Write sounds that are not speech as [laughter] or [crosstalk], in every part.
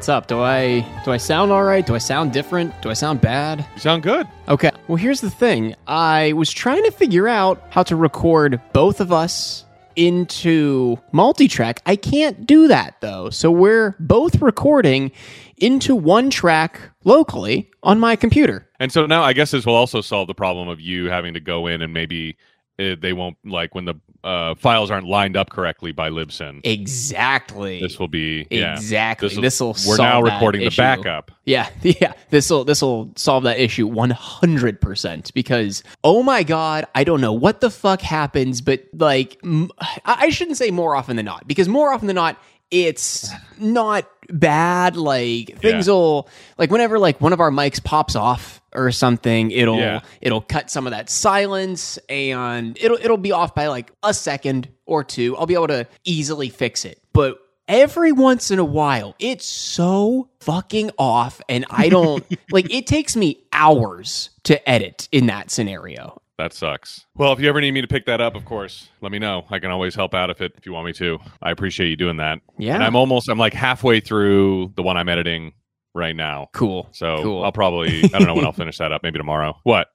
What's up? Do I do I sound all right? Do I sound different? Do I sound bad? You sound good. Okay. Well, here's the thing. I was trying to figure out how to record both of us into multi-track. I can't do that though. So we're both recording into one track locally on my computer. And so now I guess this will also solve the problem of you having to go in and maybe uh, they won't like when the uh, files aren't lined up correctly by libsyn. Exactly. This will be yeah. exactly. This will We're now recording the backup. Yeah, [laughs] yeah. This will this will solve that issue one hundred percent because oh my god, I don't know what the fuck happens, but like m- I shouldn't say more often than not because more often than not it's not bad. Like things Yeah. will like whenever like one of our mics pops off or something, it'll Yeah. it'll cut some of that silence and it'll it'll be off by like a second or two. I'll be able to easily fix it, but every once in a while it's so fucking off and i don't [laughs] like it takes me hours to edit in that scenario That sucks. Well, if you ever need me to pick that up, of course, let me know. I can always help out if it if you want me to. I appreciate you doing that. Yeah. And I'm almost I'm like halfway through the one I'm editing right now. cool So Cool. I'll probably I don't know when I'll finish that up. Maybe tomorrow. What?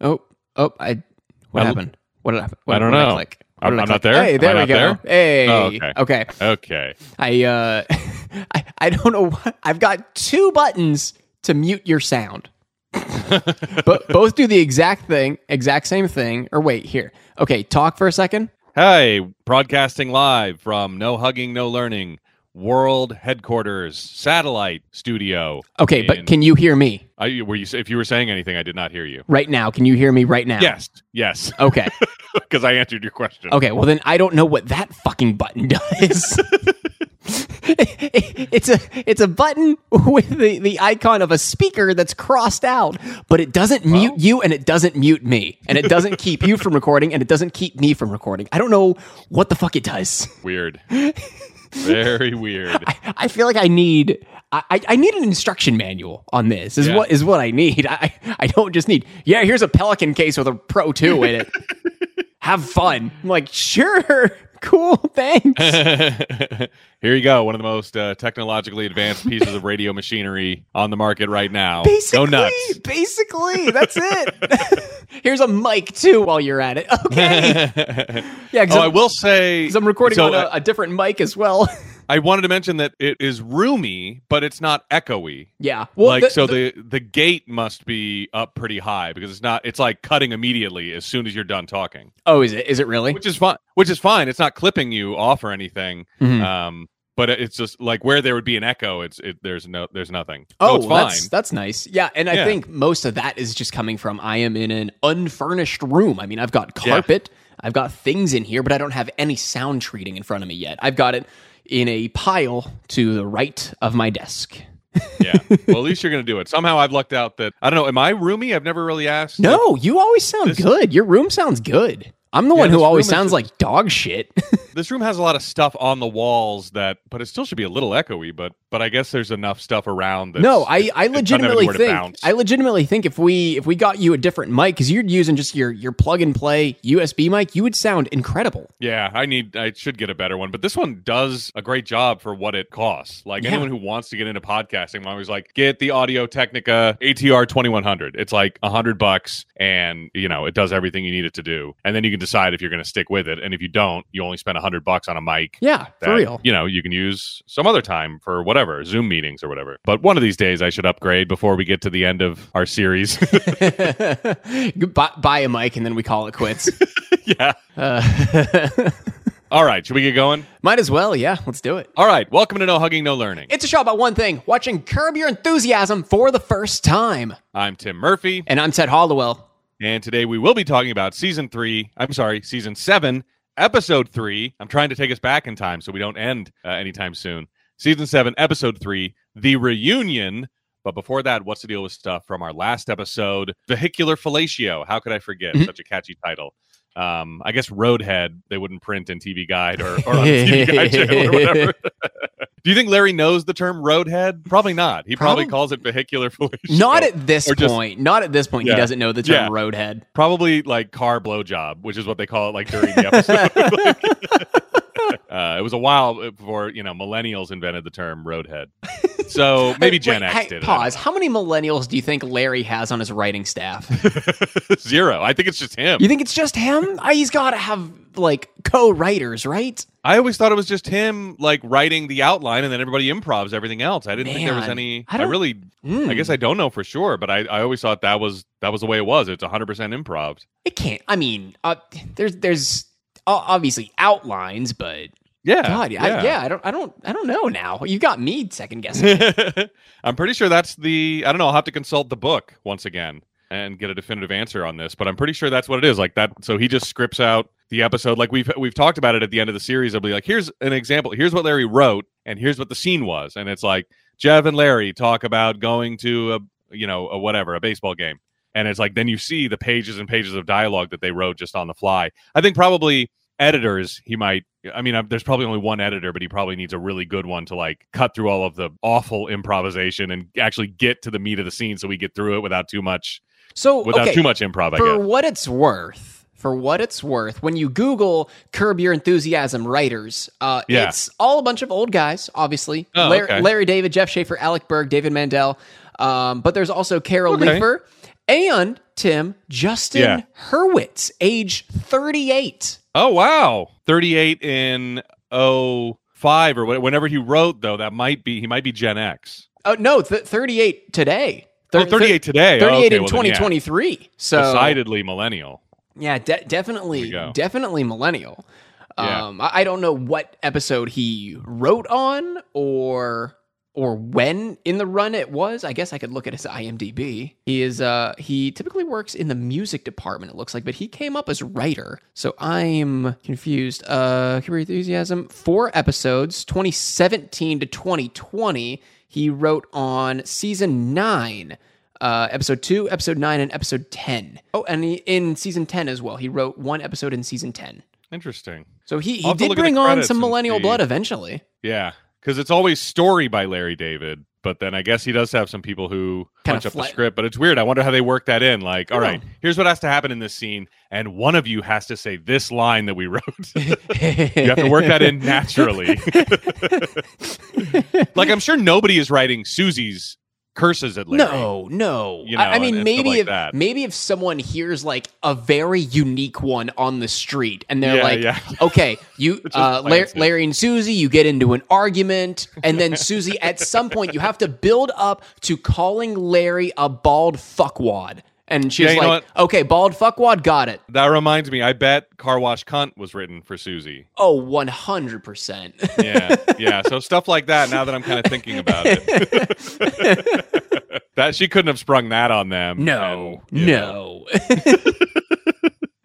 oh oh i what I- happened what i what, I don't know. click? What I'm- I I'm not there? hey there I we go there? hey Oh, okay. okay Okay. i uh [laughs] I, I don't know what i've got two buttons to mute your sound [laughs] but both do the exact thing exact same thing or wait here okay talk for a second Hey, broadcasting live from No Hugging, No Learning World Headquarters Satellite Studio. okay in- but can you hear me I, were you if you were saying anything, I did not hear you. right now can you hear me right now Yes, yes, okay [laughs] because I answered your question. Okay, well then I don't know what that fucking button does. [laughs] it's a it's a button with the, the icon of a speaker that's crossed out, but it doesn't mute you and it doesn't mute me. And it doesn't keep you from recording and it doesn't keep me from recording. I don't know what the fuck it does. Weird, [laughs] very weird. I, I feel like I need I, I- need an instruction manual on this is Yeah. what is what I need. I, I don't just need, yeah, here's a Pelican case with a Pro 2 in it. [laughs] Have fun. I'm like, sure, cool, [laughs] thanks. [laughs] Here you go, one of the most uh, technologically advanced pieces of radio machinery on the market right now. Basically, Go nuts. basically, that's it. [laughs] Here's a mic too while you're at it. Okay. Yeah, oh, I I'm, will say 'cause I'm recording so, on a, a different mic as well. I wanted to mention that it is roomy, but it's not echoey. yeah. Well, like the- so the- the, the gate must be up pretty high because it's not it's like cutting immediately as soon as you're done talking oh, is it? Is it really? which is fine which is fine it's not clipping you off or anything Mhm. um but it's just like where there would be an echo it's it there's no there's nothing so Oh, it's fine that's that's nice. Yeah, and I Yeah. think most of that is just coming from I am in an unfurnished room. I mean, I've got Yeah. carpet, I've got things in here, but I don't have any sound treating in front of me yet. I've got it in a pile to the right of my desk. yeah well at least you're gonna do it somehow i've lucked out that i don't know am i roomy i've never really asked No, you always sound This- good. Your room sounds good. I'm the Yeah, one who always is sounds like dog shit. [laughs] this room has a lot of stuff on the walls that but it still should be a little echoey but but i guess there's enough stuff around that no, I, I legitimately think. I legitimately think if we if we got you a different mic because you're using just your your plug and play USB mic, you would sound incredible. Yeah, I need I should get a better one, but this one does a great job for what it costs. Like Yeah. anyone who wants to get into podcasting, I'm always like, get the Audio Technica ATR 2100. It's like a hundred bucks, and you know it does everything you need it to do. And then you can decide if you're going to stick with it. And if you don't, you only spend a hundred bucks on a mic. Yeah, for real. You know, you can use some other time for whatever Zoom meetings or whatever. But one of these days, I should upgrade before we get to the end of our series. [laughs] [laughs] buy, buy a mic and then we call it quits. [laughs] yeah. uh, All right, should we get going? might as well. Yeah, let's do it. All right, welcome to No Hugging, No Learning. It's a show about one thing: watching Curb Your Enthusiasm for the first time. I'm Tim Murphy. And I'm Ted Hollowell. And today we will be talking about season three. I'm sorry, season seven, episode three. I'm trying to take us back in time so we don't end uh, anytime soon. Season seven, episode three, the reunion. But before that, what's the deal with stuff from our last episode? Vehicular fellatio. How could I forget? Mhm. Such a catchy title. Um, I guess Roadhead they wouldn't print in TV Guide or, or on TV [laughs] Guide channel or whatever. [laughs] Do you think Larry knows the term roadhead? Probably not. He probably Probably- calls it vehicular [laughs] fellatio. Not at this just- point. Not at this point. Yeah. He doesn't know the term Yeah. roadhead. probably like car blowjob, which is what they call it like during the episode. Uh, it was a while before you know millennials invented the term roadhead. [laughs] So maybe Wait, Gen X hey, did it. Pause. How many millennials do you think Larry has on his writing staff? [laughs] Zero. I think it's just him. you think it's just him? [laughs] Uh, He's got to have like co-writers, right? I always thought it was just him, like writing the outline, and then everybody improvs everything else. I didn't think there was any. I I, really, Mm. I guess I don't know for sure, but I, I always thought that was that was the way it was. It's 100 percent improv. It can't. I mean, uh, there's there's obviously outlines, but Yeah, God, yeah, I, yeah, I don't, I don't, I don't know now. You got me second guessing. [laughs] I'm pretty sure that's the. I don't know. I'll have to consult the book once again and get a definitive answer on this. But I'm pretty sure that's what it is. Like that. So he just scripts out the episode. Like we've we've talked about it at the end of the series. I'll be like, here's an example. Here's what Larry wrote, and here's what the scene was. And it's like Jeff and Larry talk about going to a you know a whatever a baseball game. And it's like then you see the pages and pages of dialogue that they wrote just on the fly. I think probably editors he might i mean uh, there's probably only one editor but he probably needs a really good one to like cut through all of the awful improvisation and actually get to the meat of the scene so we get through it without too much So without okay, too much improv i for what it's worth, for what it's worth, when you Google "Curb Your Enthusiasm" writers, uh, Yeah. it's all a bunch of old guys, obviously. Oh, Larry, okay. Larry David, Jeff Schaffer, Alec Berg, David Mandel, um, but there's also Carol Okay. Leifer and Tim Justin Yeah. Hurwitz, age 38. oh wow 38 in 05 or wh- whenever he wrote though that might be he might be gen x Oh no, th- 38 today. oh 38 today Oh, 38 okay, in well then, yeah. 2023. So decidedly millennial Yeah, de- definitely, There we go. definitely millennial. Yeah. Um, I, I don't know what episode he wrote on or or when in the run it was. I guess I could look at his IMDb. He is uh he typically works in the music department. It looks like, but he came up as writer. So I'm confused. Uh, Curb Your Enthusiasm, four episodes, 2017 to 2020. He wrote on season nine uh, episode two, episode nine, and episode 10. Oh, and he, in season 10 as well. He wrote one episode in season 10. interesting So he, he I'll have to did look at the bring on some millennial see. blood eventually. Yeah, because it's always story by Larry David, but then I guess he does have some people who Kinda punch up the script. But it's weird. I wonder how they work that in. Like, all right, here's what has to happen in this scene, and one of you has to say this line that we wrote. [laughs] you have to work that in [laughs] naturally. [laughs] like, I'm sure nobody is writing Susie's curses at Larry. No, no. You I, I mean, and- and maybe like if that. maybe if someone hears like a very unique one on the street, and they're Yeah, like, yeah. [laughs] "Okay, you, uh, Larry. Larry and Susie, you get into an argument, and then [laughs] Susie, at some point, you have to build up to calling Larry a bald fuckwad." And she's Yeah, like, "Okay, bald fuckwad, got it." That reminds me. I bet Car Wash Cunt was written for Susie. Oh, Oh, one hundred percent. Yeah, yeah. So stuff like that. Now that I'm kind of thinking about it, [laughs] that she couldn't have sprung that on them. No, and, no. [laughs]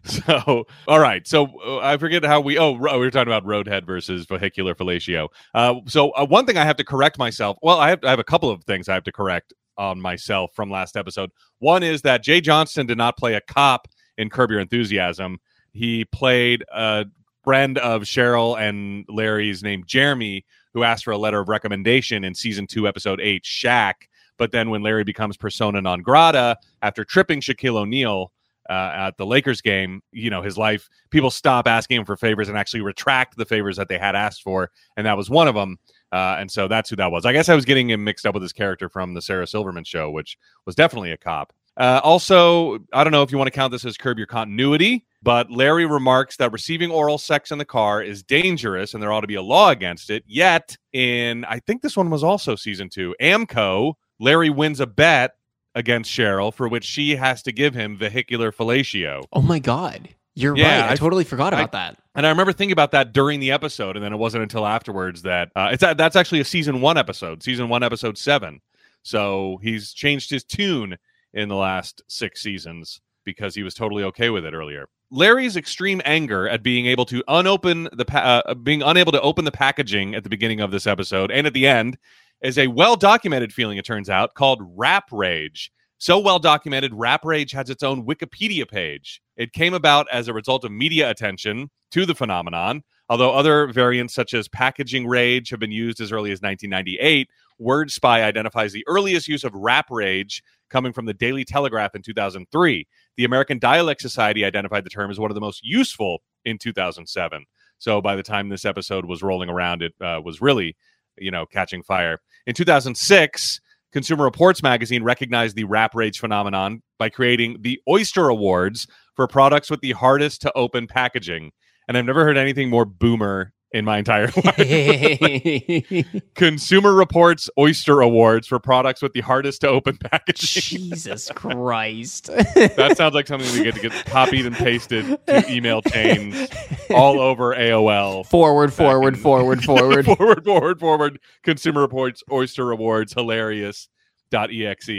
So, all right. So uh, I forget how we. Oh, we were talking about roadhead versus vehicular fellatio. Uh, so uh, one thing I have to correct myself. Well, I have, I have a couple of things I have to correct on myself from last episode. One is that Jay Johnston did not play a cop in Curb Your Enthusiasm. He played a friend of Cheryl and Larry's named Jeremy, who asked for a letter of recommendation in season two, episode eight, Shaq. But then when Larry becomes persona non grata after tripping Shaquille O'Neal uh, at the Lakers game, you know, his life, people stop asking him for favors and actually retract the favors that they had asked for. And that was one of them. Uh, and so that's who that was. I guess I was getting him mixed up with his character from the Sarah Silverman show, which was definitely a cop. Uh, also, I don't know if you want to count this as curb your continuity, but Larry remarks that receiving oral sex in the car is dangerous and there ought to be a law against it. Yet, in I think this one was also season two, AAMCO, Larry wins a bet against Cheryl for which she has to give him vehicular fellatio. Oh my god, you're Yeah, right. I, I- totally forgot I- about that. And I remember thinking about that during the episode, and then it wasn't until afterwards that uh, it's that's actually a season one episode, season one, episode seven. So he's changed his tune in the last six seasons because he was totally okay with it earlier. Larry's extreme anger at being able to unopen the pa- uh, being unable to open the packaging at the beginning of this episode and at the end is a well documented feeling. It turns out called wrap rage. So well documented, Wrap Rage has its own Wikipedia page. It came about as a result of media attention to the phenomenon. Although other variants such as packaging rage have been used as early as 1998, Word Spy identifies the earliest use of wrap rage coming from the Daily Telegraph in 2003. The American Dialect Society identified the term as one of the most useful in 2007. So by the time this episode was rolling around, it uh, was really you know, catching fire. In 2006, Consumer Reports magazine recognized the wrap rage phenomenon by creating the Oyster Awards for products with the hardest to open packaging. And I've never heard anything more boomer in my entire [laughs] life. [laughs] Consumer Reports Oyster Awards for products with the hardest to open [laughs] packaging. Jesus Christ. that sounds like something we get to get copied and pasted to email chains all over AOL. forward, forward, in- forward, forward. forward, forward, forward. Consumer Reports Oyster Awards hilarious. .exe.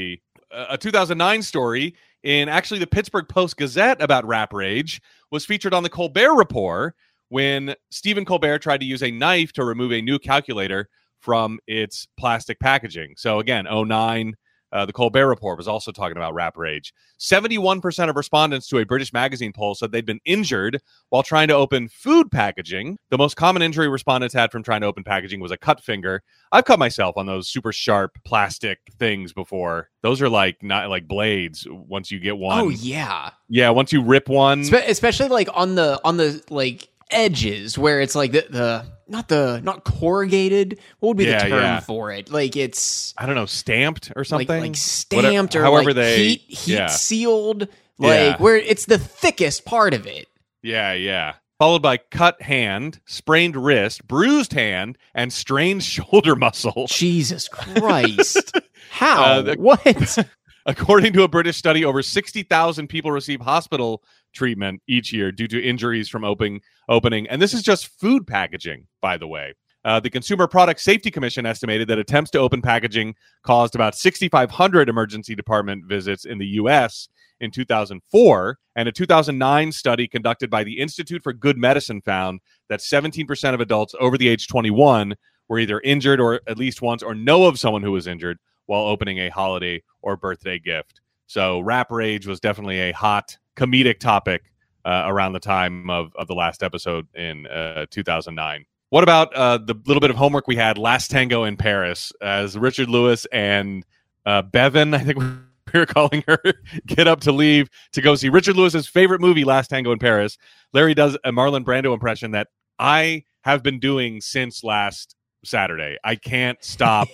Uh, a 2009 story in actually the Pittsburgh Post Gazette about wrap rage was featured on the Colbert Report when Stephen Colbert tried to use a knife to remove a new calculator from its plastic packaging. So again, 09 uh, the Colbert Report was also talking about wrap rage. 71% of respondents to a British magazine poll said they'd been injured while trying to open food packaging. The most common injury respondents had from trying to open packaging was a cut finger. I've cut myself on those super sharp plastic things before. Those are like not like blades once you get one. Oh yeah. Yeah, once you rip one. Spe- especially like on the on the like edges where it's like the, the not the not corrugated. What would be Yeah, the term yeah. for it? Like it's I don't know, stamped or something. like Whatever- stamped or however like they heat heat yeah. sealed. Like where it's the thickest part of it. Yeah, yeah. Followed by cut hand, sprained wrist, bruised hand, and strained [laughs] shoulder muscle. Jesus Christ. [laughs] How? Uh, the- what? [laughs] According to a British study, over 60,000 people receive hospital treatment each year due to injuries from opening, opening. And this is just food packaging, by the way. Uh, the Consumer Product Safety Commission estimated that attempts to open packaging caused about 6,500 emergency department visits in the U.S. in 2004. And a 2009 study conducted by the Institute for Good Medicine found that 17% of adults over the age 21 were either injured or at least once or know of someone who was injured while opening a holiday or birthday gift. So, wrap rage was definitely a hot comedic topic uh, around the time of, of the last episode in uh, 2009. What about uh, the little bit of homework we had last tango in Paris as Richard Lewis and uh, Bevan, I think [laughs] we were calling her, [laughs] get up to leave to go see Richard Lewis's favorite movie, Last Tango in Paris. Larry does a Marlon Brando impression that I have been doing since last Saturday. I can't stop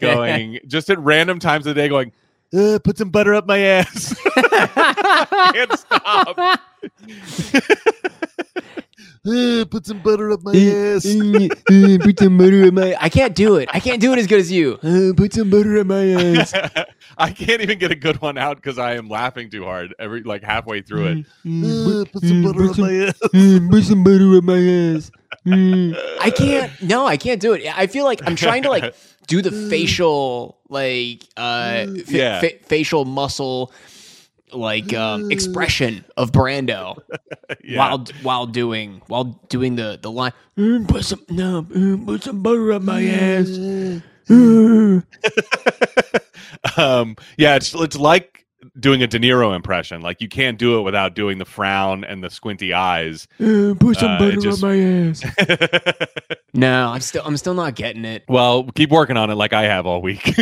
going [laughs] just at random times of the day going uh, put some butter up my ass [laughs] can't stop Uh, put some butter up my ass put some butter in my. I can't do it. I can't do it as good as you. Uh, put some butter in my [laughs] ass. i can't even get a good one out because i am laughing too hard every like halfway through it Uh, put some butter up my ass put some butter in my ass. [laughs] I can't. No, I can't do it. I feel like I'm trying to like [laughs] do the facial like uh fa- Yeah. fa- facial muscle like um expression of Brando [laughs] yeah. while while doing while doing the the line "Mm, put some no mm, put some butter up my ass Mm. um yeah it's it's like doing a de niro impression like you can't do it without doing the frown and the squinty eyes Uh, put some Uh, butter just- on my ass [laughs] no i'm still i'm still not getting it well keep working on it like i have all week [laughs]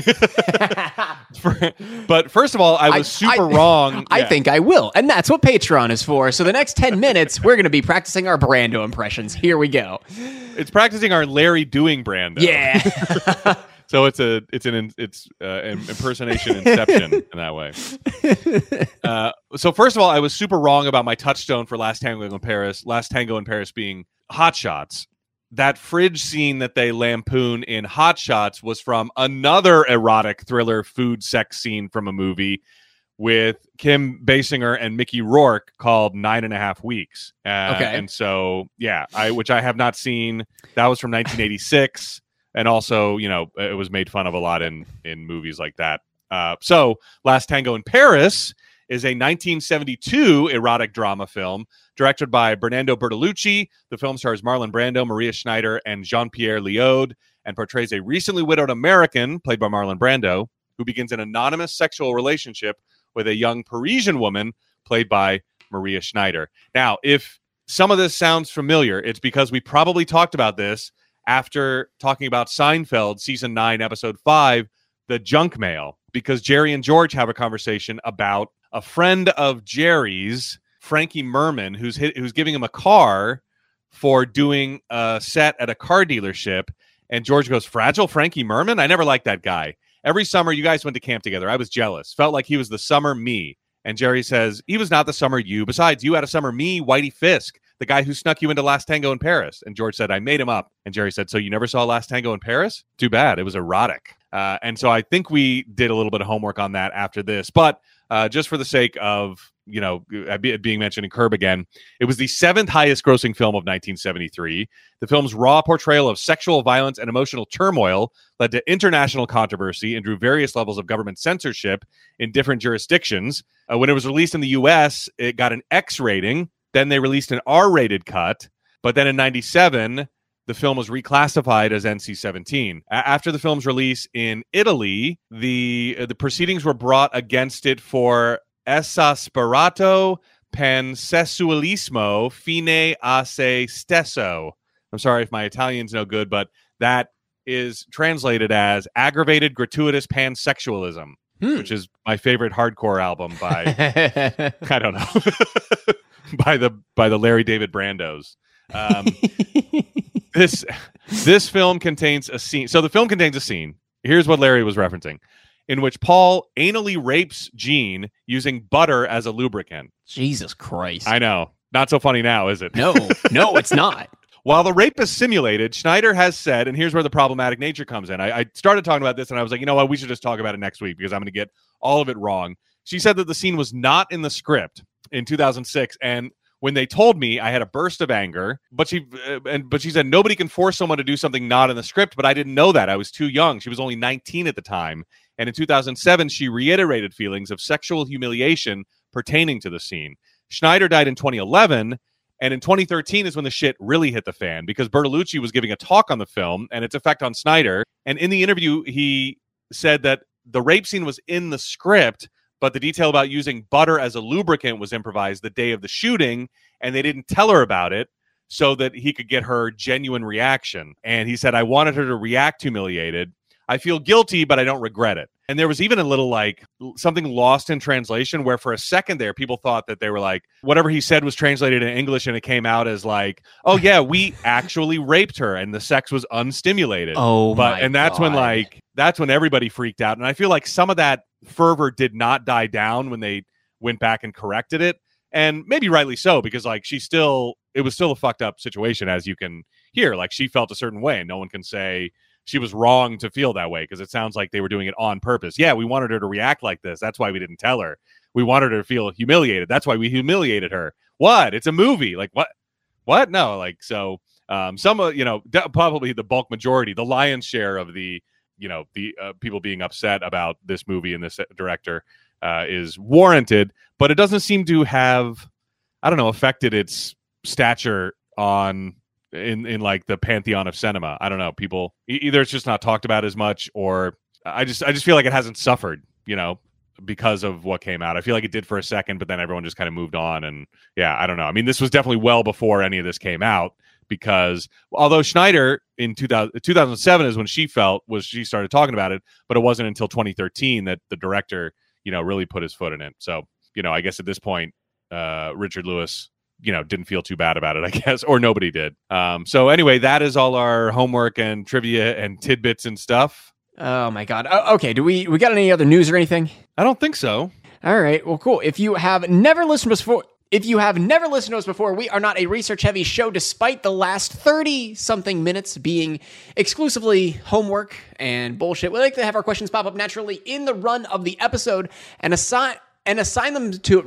For- but first of all i was I- super I- wrong [laughs] I Yeah. think I will. And that's what Patreon is for. So the next 10 minutes, we're going to be practicing our Brando impressions. Here we go. it's practicing our larry doing Brando. Yeah. So it's a it's an it's uh, an impersonation inception [laughs] in that way. Uh, so first of all, I was super wrong about my touchstone for Last Tango in Paris. Last Tango in Paris being Hot Shots. That fridge scene that they lampoon in Hot Shots was from another erotic thriller food sex scene from a movie with Kim Basinger and Mickey Rourke called Nine and a Half Weeks. Uh, Okay. And so, yeah, I which I have not seen. That was from 1986 and also you know it was made fun of a lot in in movies like that. Uh, so last tango in paris is a 1972 erotic drama film directed by bernardo bertolucci. The film stars marlon brando maria schneider and jean-pierre léaud and portrays a recently widowed american played by marlon brando who begins an anonymous sexual relationship with a young parisian woman played by maria schneider. Now if some of this sounds familiar it's because we probably talked about this after talking about Seinfeld season 9 episode 5 the junk mail because Jerry and George have a conversation about a friend of Jerry's Frankie Merman who's hit, who's giving him a car for doing a set at a car dealership And George goes, Fragile Frankie Merman? I never liked that guy. Every summer you guys went to camp together. I was jealous. Felt like he was the summer me. And Jerry says, He was not the summer you. Besides, you had a summer me, Whitey Fisk, the guy who snuck you into Last Tango in Paris. And George said, I made him up. And Jerry said, So you never saw Last Tango in Paris? Too bad. It was erotic. Uh, and so I think we did a little bit of homework on that after this. But uh, just for the sake of you know being mentioned in Curb again, it was the seventh highest grossing film of 1973. The film's raw portrayal of sexual violence and emotional turmoil led to international controversy and drew various levels of government censorship in different jurisdictions. Uh, when it was released in the U.S., it got an X rating. Then they released an R-rated cut. But then in '97, the film was reclassified as NC-17. A- after the film's release in Italy, the uh, the proceedings were brought against it for esasperato pansessualismo fine a se stesso. I'm sorry if my Italian's no good, but that is translated as aggravated gratuitous pansexualism, Hmm. which is my favorite hardcore album by [laughs] I don't know [laughs] [laughs] by the by the Larry David Brandos. Um, this this film contains a scene. So the film contains a scene. Here's what Larry was referencing, in which Paul anally rapes Jean using butter as a lubricant. Jesus Christ. I know, not so funny now, is it? no, no, it's not. [laughs] While the rape is simulated, Schneider has said, and here's where the problematic nature comes in. I, I started talking about this, and I was like, you know what, we should just talk about it next week because I'm going to get all of it wrong. She said that the scene was not in the script in 2006, and when they told me, I had a burst of anger. But she uh, and but she said nobody can force someone to do something not in the script. But I didn't know that. I was too young. She was only 19 at the time. And in 2007, she reiterated feelings of sexual humiliation pertaining to the scene. Schneider died in 2011. And in 2013 is when the shit really hit the fan because Bertolucci was giving a talk on the film and its effect on Schneider. And in the interview, he said that the rape scene was in the script, but the detail about using butter as a lubricant was improvised the day of the shooting, and they didn't tell her about it so that he could get her genuine reaction. And he said, I wanted her to react humiliated. I feel guilty, but I don't regret it. And there was even a little like something lost in translation where for a second there, people thought that they were like, whatever he said was translated in English and it came out as like, oh, yeah, we actually raped her and the sex was unstimulated. Oh, but, and that's when like, that's when everybody freaked out. And I feel like some of that fervor did not die down when they went back and corrected it. And maybe rightly so, because like she still, it was still a fucked up situation, as you can hear. Like she felt a certain way, and no one can say she was wrong to feel that way because it sounds like they were doing it on purpose. Yeah, we wanted her to react like this. That's why we didn't tell her. We wanted her to feel humiliated. That's why we humiliated her. What? It's a movie. Like what? What? No. Like so. Um, some of you know probably the bulk majority, the lion's share of the you know the uh, people being upset about this movie and this director uh, is warranted, but it doesn't seem to have I don't know affected its stature on in in like the pantheon of cinema. I don't know. People either it's just not talked about as much, or I just I just feel like it hasn't suffered. You know. Because of what came out, I feel like it did for a second, but then everyone just kind of moved on. And yeah, I don't know. I mean, this was definitely well before any of this came out because although Schneider in 2000, 2007 is when she felt was she started talking about it, but it wasn't until 2013 that the director, you know, really put his foot in it. So, you know, I guess at this point, uh, Richard Lewis, you know, didn't feel too bad about it, I [laughs] guess, or nobody did. Um, so anyway, that is all our homework and trivia and tidbits and stuff. Oh my god. Oh, okay, do we we got any other news or anything? I don't think so. All right. Well, cool. If you have never listened to us before, if you have never listened to us before, we are not a research heavy show despite the last 30 something minutes being exclusively homework and bullshit. We like to have our questions pop up naturally in the run of the episode and assign and assign them to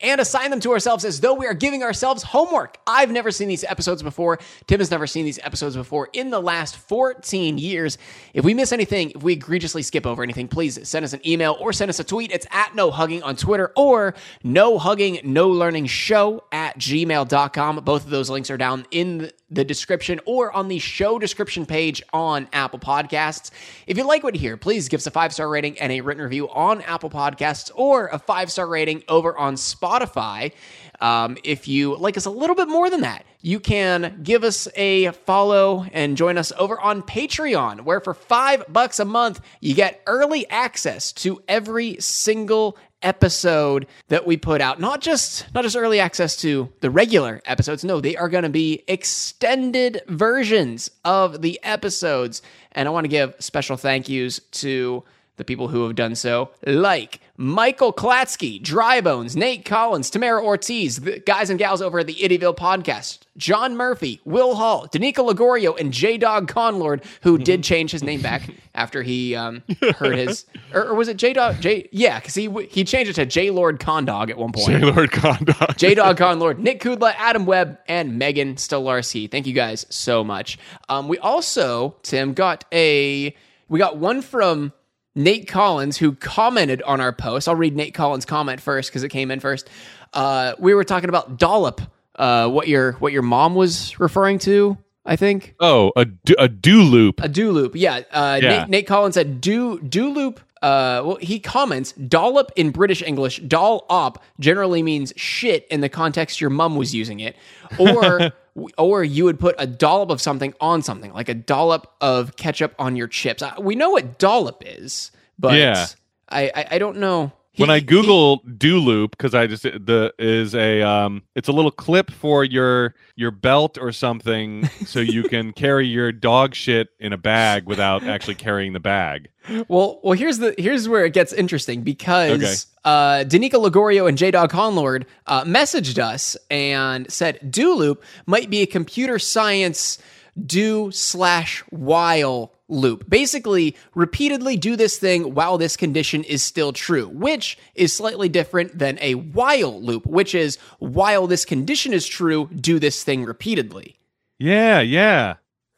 and assign them to ourselves as though we are giving ourselves homework. I've never seen these episodes before. Tim has never seen these episodes before in the last 14 years. If we miss anything, if we egregiously skip over anything, please send us an email or send us a tweet. It's at no hugging on Twitter or no hugging, no learning show at gmail.com. Both of those links are down in the description or on the show description page on Apple Podcasts. If you like what you hear, please give us a five star rating and a written review on Apple Podcasts or a five star rating over on Spotify. Um, if you like us a little bit more than that, you can give us a follow and join us over on Patreon, where for five bucks a month, you get early access to every single episode that we put out. Not just not just early access to the regular episodes. No, they are going to be extended versions of the episodes. And I want to give special thank yous to the people who have done so, like Michael Klatsky, Drybones, Nate Collins, Tamara Ortiz, the guys and gals over at the Ittyville podcast, John Murphy, Will Hall, Danica Ligorio, and J Dog Conlord, who [laughs] did change his name back after he um, heard his, or, or was it J Dog? J, yeah, because he he changed it to J Lord Condog at one point. J Lord Condog. [laughs] J Dog Conlord, Nick Kudla, Adam Webb, and Megan Stolarski. Thank you guys so much. Um, we also, Tim, got a we got one from Nate Collins who commented on our post. I'll read Nate Collins' comment first because it came in first. Uh, we were talking about dollop, uh, what your what your mom was referring to. I think Oh, a do, a do loop. a do loop. Yeah. Uh, Yeah. Nate, Nate Collins said do do loop. Uh, well, he comments dollop in British English. Doll op generally means shit in the context your mum was using it, or [laughs] or you would put a dollop of something on something, like a dollop of ketchup on your chips. We know what dollop is, but Yeah. I, I I don't know. When I Google do loop, because I just the is a um, it's a little clip for your your belt or something, [laughs] so you can carry your dog shit in a bag without actually carrying the bag. Well, well, here's the here's where it gets interesting because Okay. uh, Danica Ligorio and J Dog Conlord uh, messaged us and said do loop might be a computer science do slash while loop. Basically, repeatedly do this thing while this condition is still true, which is slightly different than a while loop, which is while this condition is true, do this thing repeatedly. Yeah, yeah,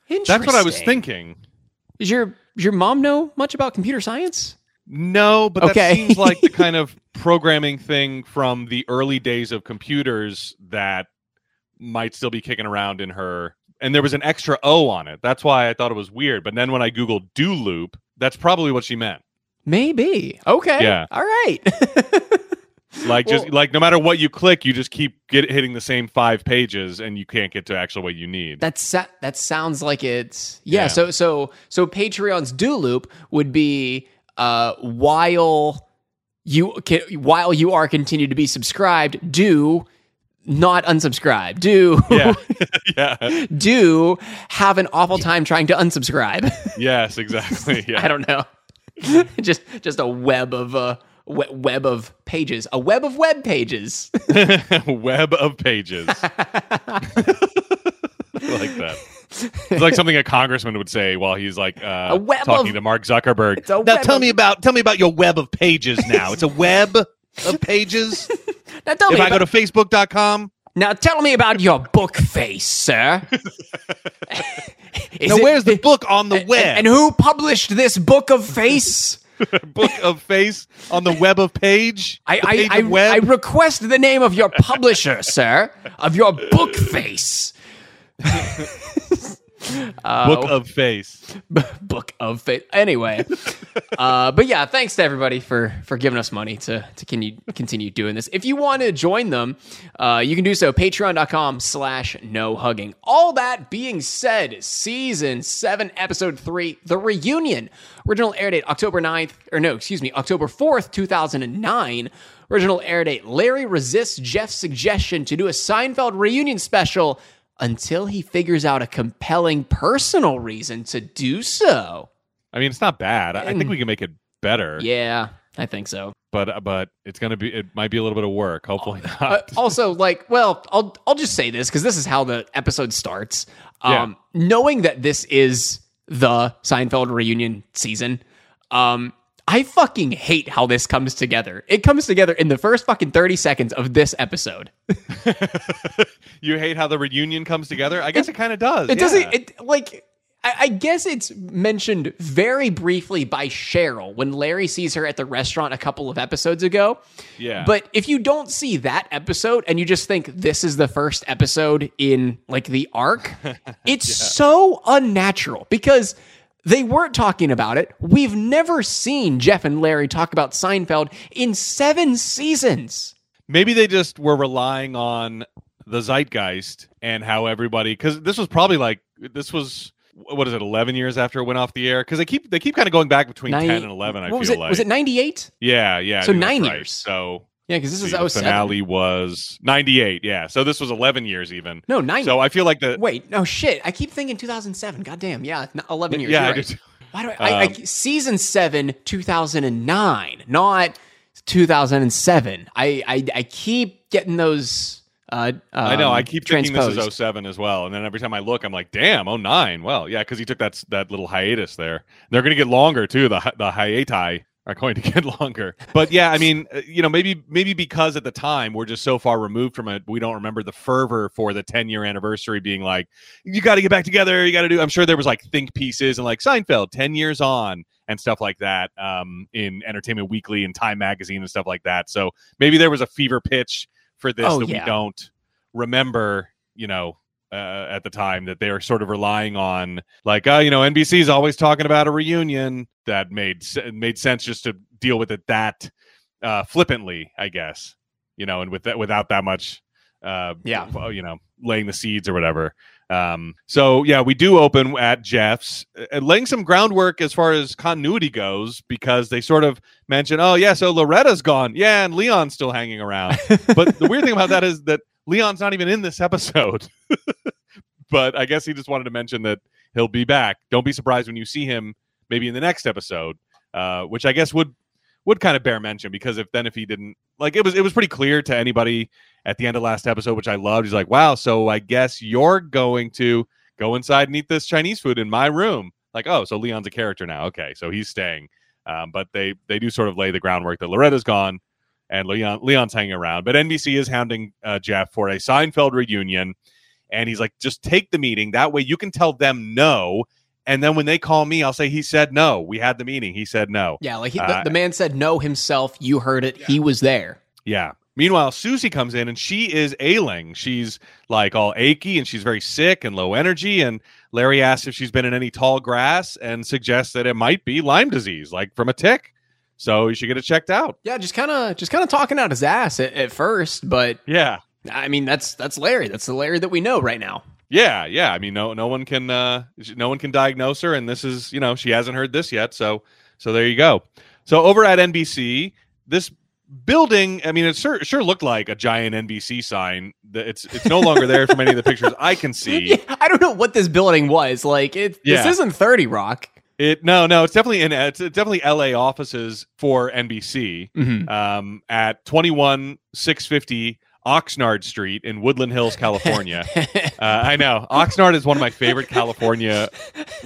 that's what I was thinking. Does your does your mom know much about computer science? No, but that Okay. seems like the kind of [laughs] programming thing from the early days of computers that might still be kicking around in her. And there was an extra O on it. That's why I thought it was weird. But then when I Googled do loop, that's probably what she meant. Maybe. Okay. Yeah. All right. [laughs] Like just Well- like no matter what you click, you just keep get hitting the same five pages, and you can't get to actually what you need. That sa- that sounds like it's yeah, Yeah. So so so Patreon's do loop would be uh while you ca- while you are continued to be subscribed, do not unsubscribe. Do yeah, [laughs] [laughs] yeah, do have an awful time trying to unsubscribe. [laughs] yes, exactly. Yeah, I don't know. just just a web of uh web of pages, a web of web pages. web of pages. I like that. It's like something a congressman would say while he's like uh, A web talking of- to Mark Zuckerberg. Now tell of- me about tell me about your web of pages now. It's a web of pages. [laughs] Now tell if me I go about- to facebook.com, Now tell me about your book face, sir. [laughs] Now it- where's the book on the and, web? and who published this book of face? [laughs] Book of face on the web of page. I page I, web. I request the name of your publisher, sir, of your book face. Book of face. [laughs] book of face. Anyway, [laughs] uh, but yeah, thanks to everybody for for giving us money to to continue continue doing this. If you want to join them, uh, you can do so. Patreon.com slash no hugging. All that being said, season seven, episode three, the reunion. Original air date October 9th, or no, excuse me, October 4th, 2009. Original air date Larry resists Jeff's suggestion to do a Seinfeld reunion special until he figures out a compelling personal reason to do so. I mean, it's not bad. I, I think Mm. we can make it better. Yeah, I think so. But but it's gonna be. It might be a little bit of work. Hopefully Uh, also, like, well, I'll I'll just say this because this is how the episode starts. Yeah. Um, knowing that this is the Seinfeld reunion season, um, I fucking hate how this comes together. It comes together in the first fucking thirty seconds of this episode. [laughs] you hate how the reunion comes together. I guess it, kind of does. It yeah. doesn't. It like. I I guess it's mentioned very briefly by Cheryl when Larry sees her at the restaurant a couple of episodes ago. Yeah. But if you don't see that episode and you just think this is the first episode in like the arc, [laughs] it's so unnatural because they weren't talking about it. We've never seen Jeff and Larry talk about Seinfeld in seven seasons. maybe they just were relying on the zeitgeist and how everybody because this was probably like this was what is it? Eleven years after it went off the air because they keep they keep kind of going back between ten and eleven. I feel was it? like Was it ninety eight? yeah, yeah. So nine right. years. So Yeah, because this see, is the finale was ninety eight. Yeah, so this was eleven years even. No, nine. So I feel like the Wait, no shit. I keep thinking 2007. God damn. Yeah, 11 years. yeah, I right. just- Why do I, I, I Um, season 7 2009, not 2007. I I, I keep getting those uh, I know. I um, keep thinking this is 07 as well, and then every time I look, I'm like, "Damn, 09. Well, yeah, because he took that that little hiatus there. They're going to get longer too. The the hiati are going to get [laughs] longer. But yeah, I mean, uh, you know, maybe maybe because at the time we're just so far removed from it, we don't remember the fervor for the 10 year anniversary being like, "You got to get back together. You got to do." I'm sure there was like think pieces and like Seinfeld 10 years on and stuff like that um, in Entertainment Weekly and Time Magazine and stuff like that. So maybe there was a fever pitch for this Oh, that yeah. we don't remember, you know, uh, at the time that they were sort of relying on, like, oh, you know, NBC's always talking about a reunion. That made made sense just to deal with it that uh, flippantly, I guess, you know, and with that without that much, uh, Yeah. you know, laying the seeds or whatever. Um, so yeah, we do open at Jeff's, uh, laying some groundwork as far as continuity goes because they sort of mention, oh yeah, so Loretta's gone, yeah, and Leon's still hanging around. [laughs] but the weird thing about that is that Leon's not even in this episode. [laughs] but I guess he just wanted to mention that he'll be back. Don't be surprised when you see him maybe in the next episode, uh, which I guess would would kind of bear mention because if then if he didn't like it was it was pretty clear to anybody at the end of last episode, which I loved. He's like, "Wow, so I guess you're going to go inside and eat this Chinese food in my room." Like, oh, so Leon's a character now. Okay, so he's staying. Um, but they they do sort of lay the groundwork that Loretta's gone and Leon Leon's hanging around. But NBC is hounding uh, Jeff for a Seinfeld reunion, and he's like, "Just take the meeting. That way you can tell them no." And then when they call me, I'll say he said no. We had the meeting. He said no. Yeah, like he, Uh, the, the man said no himself. You heard it. He was there. Yeah. Meanwhile, Susie comes in and she is ailing. She's like all achy and she's very sick and low energy. And Larry asks if she's been in any tall grass and suggests that it might be Lyme disease, like from a tick. So you should get it checked out. Yeah, just kind of just kind of talking out his ass at, at first, but Yeah. I mean that's that's Larry. That's the Larry that we know right now. Yeah, yeah. I mean, no, no one can, uh, no one can diagnose her, and this is, you know, she hasn't heard this yet. So, so there you go. So over at NBC, this building, I mean, it sure, sure looked like a giant NBC sign. It's, it's no longer there from any of the pictures I can [laughs] see. Yeah, I don't know what this building was. Like it Yeah. this isn't 30 Rock. It, no, no, it's definitely in, it's definitely LA offices for NBC. Mhm. Um, at twenty one six fifty Oxnard Street in Woodland Hills, California. [laughs] Uh, I know Oxnard is one of my favorite California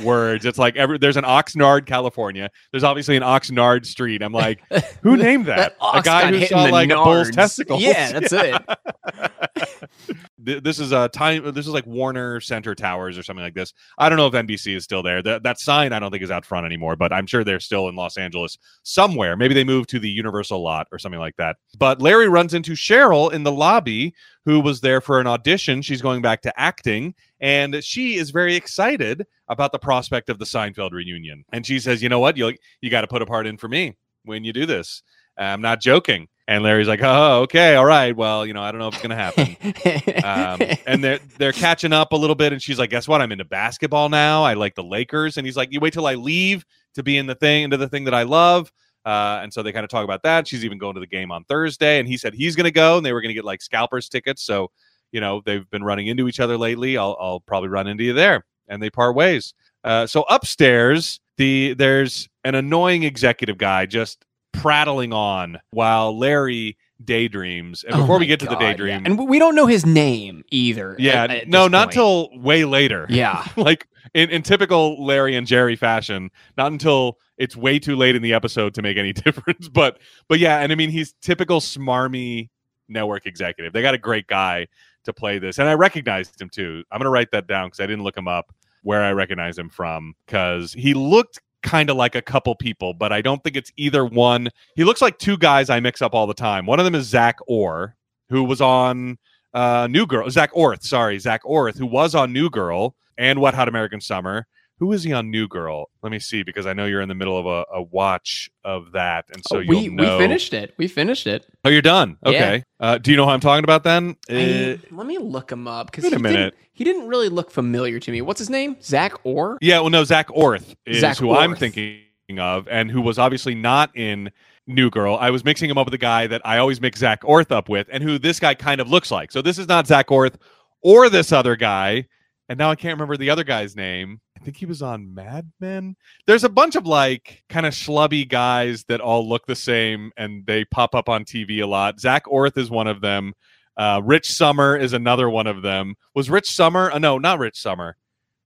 words. It's like every there's an Oxnard, California. There's obviously an Oxnard Street. I'm like, who named that? [laughs] That a guy who saw like a bull's nards. testicles. Yeah, that's it. [laughs] Th- this is a time. This is like Warner Center Towers or something like this. I don't know if NBC is still there. That that sign I don't think is out front anymore, but I'm sure they're still in Los Angeles somewhere. Maybe they moved to the Universal lot or something like that. But Larry runs into Cheryl in the lobby, who was there for an audition. She's going back to acting, and she is very excited about the prospect of the Seinfeld reunion. And she says, "You know what? You you got to put a part in for me when you do this. I'm not joking." And Larry's like, "Oh, okay, all right. Well, you know, I don't know if it's going to happen." [laughs] um, and they're they're catching up a little bit. And she's like, "Guess what? I'm into basketball now. I like the Lakers." And he's like, "You wait till I leave to be in the thing into the thing that I love." Uh, and so they kind of talk about that. She's even going to the game on Thursday, and he said he's going to go, and they were going to get like scalpers tickets. So, you know, they've been running into each other lately. I'll I'll probably run into you there, and they part ways. Uh, so upstairs, the there's an annoying executive guy just prattling on while Larry daydreams. And Oh before we my get to the God, yeah. daydream, and we don't know his name either. yeah, at- at no, not point. till way later. [laughs] yeah. like in, in typical Larry and Jerry fashion, not until it's way too late in the episode to make any [laughs] difference. But but yeah, and I mean he's typical smarmy network executive. They got a great guy to play this, and I recognized him too. I'm gonna write that down because I didn't look him up where I recognize him from because he looked kind of like a couple people, but I don't think it's either one. He looks like two guys I mix up all the time. One of them is Zach Orr, who was on uh, New Girl. Zach Orth, sorry, Zach Orth, who was on New Girl and Wet Hot American Summer, Who is he on New Girl? Let me see because I know you're in the middle of a, a watch of that, and so Oh, we know. we finished it. We finished it. Oh, you're done. Yeah. Okay. Uh, do you know who I'm talking about then? I- Uh, let me look him up because he minute. didn't, he didn't really look familiar to me. What's his name? Zach Orr. yeah. Well, no. Zach Orth is Zach who I'm thinking of, and who was obviously not in New Girl. I was mixing him up with a guy that I always mix Zach Orth up with, and who this guy kind of looks like. So this is not Zach Orth or this other guy. And now I can't remember the other guy's name. I think he was on Mad Men. There's a bunch of like kind of schlubby guys that all look the same and they pop up on TV a lot. Zach Orth is one of them. Uh, Rich Sommer is another one of them. Was Rich Sommer? Uh, no, not Rich Sommer.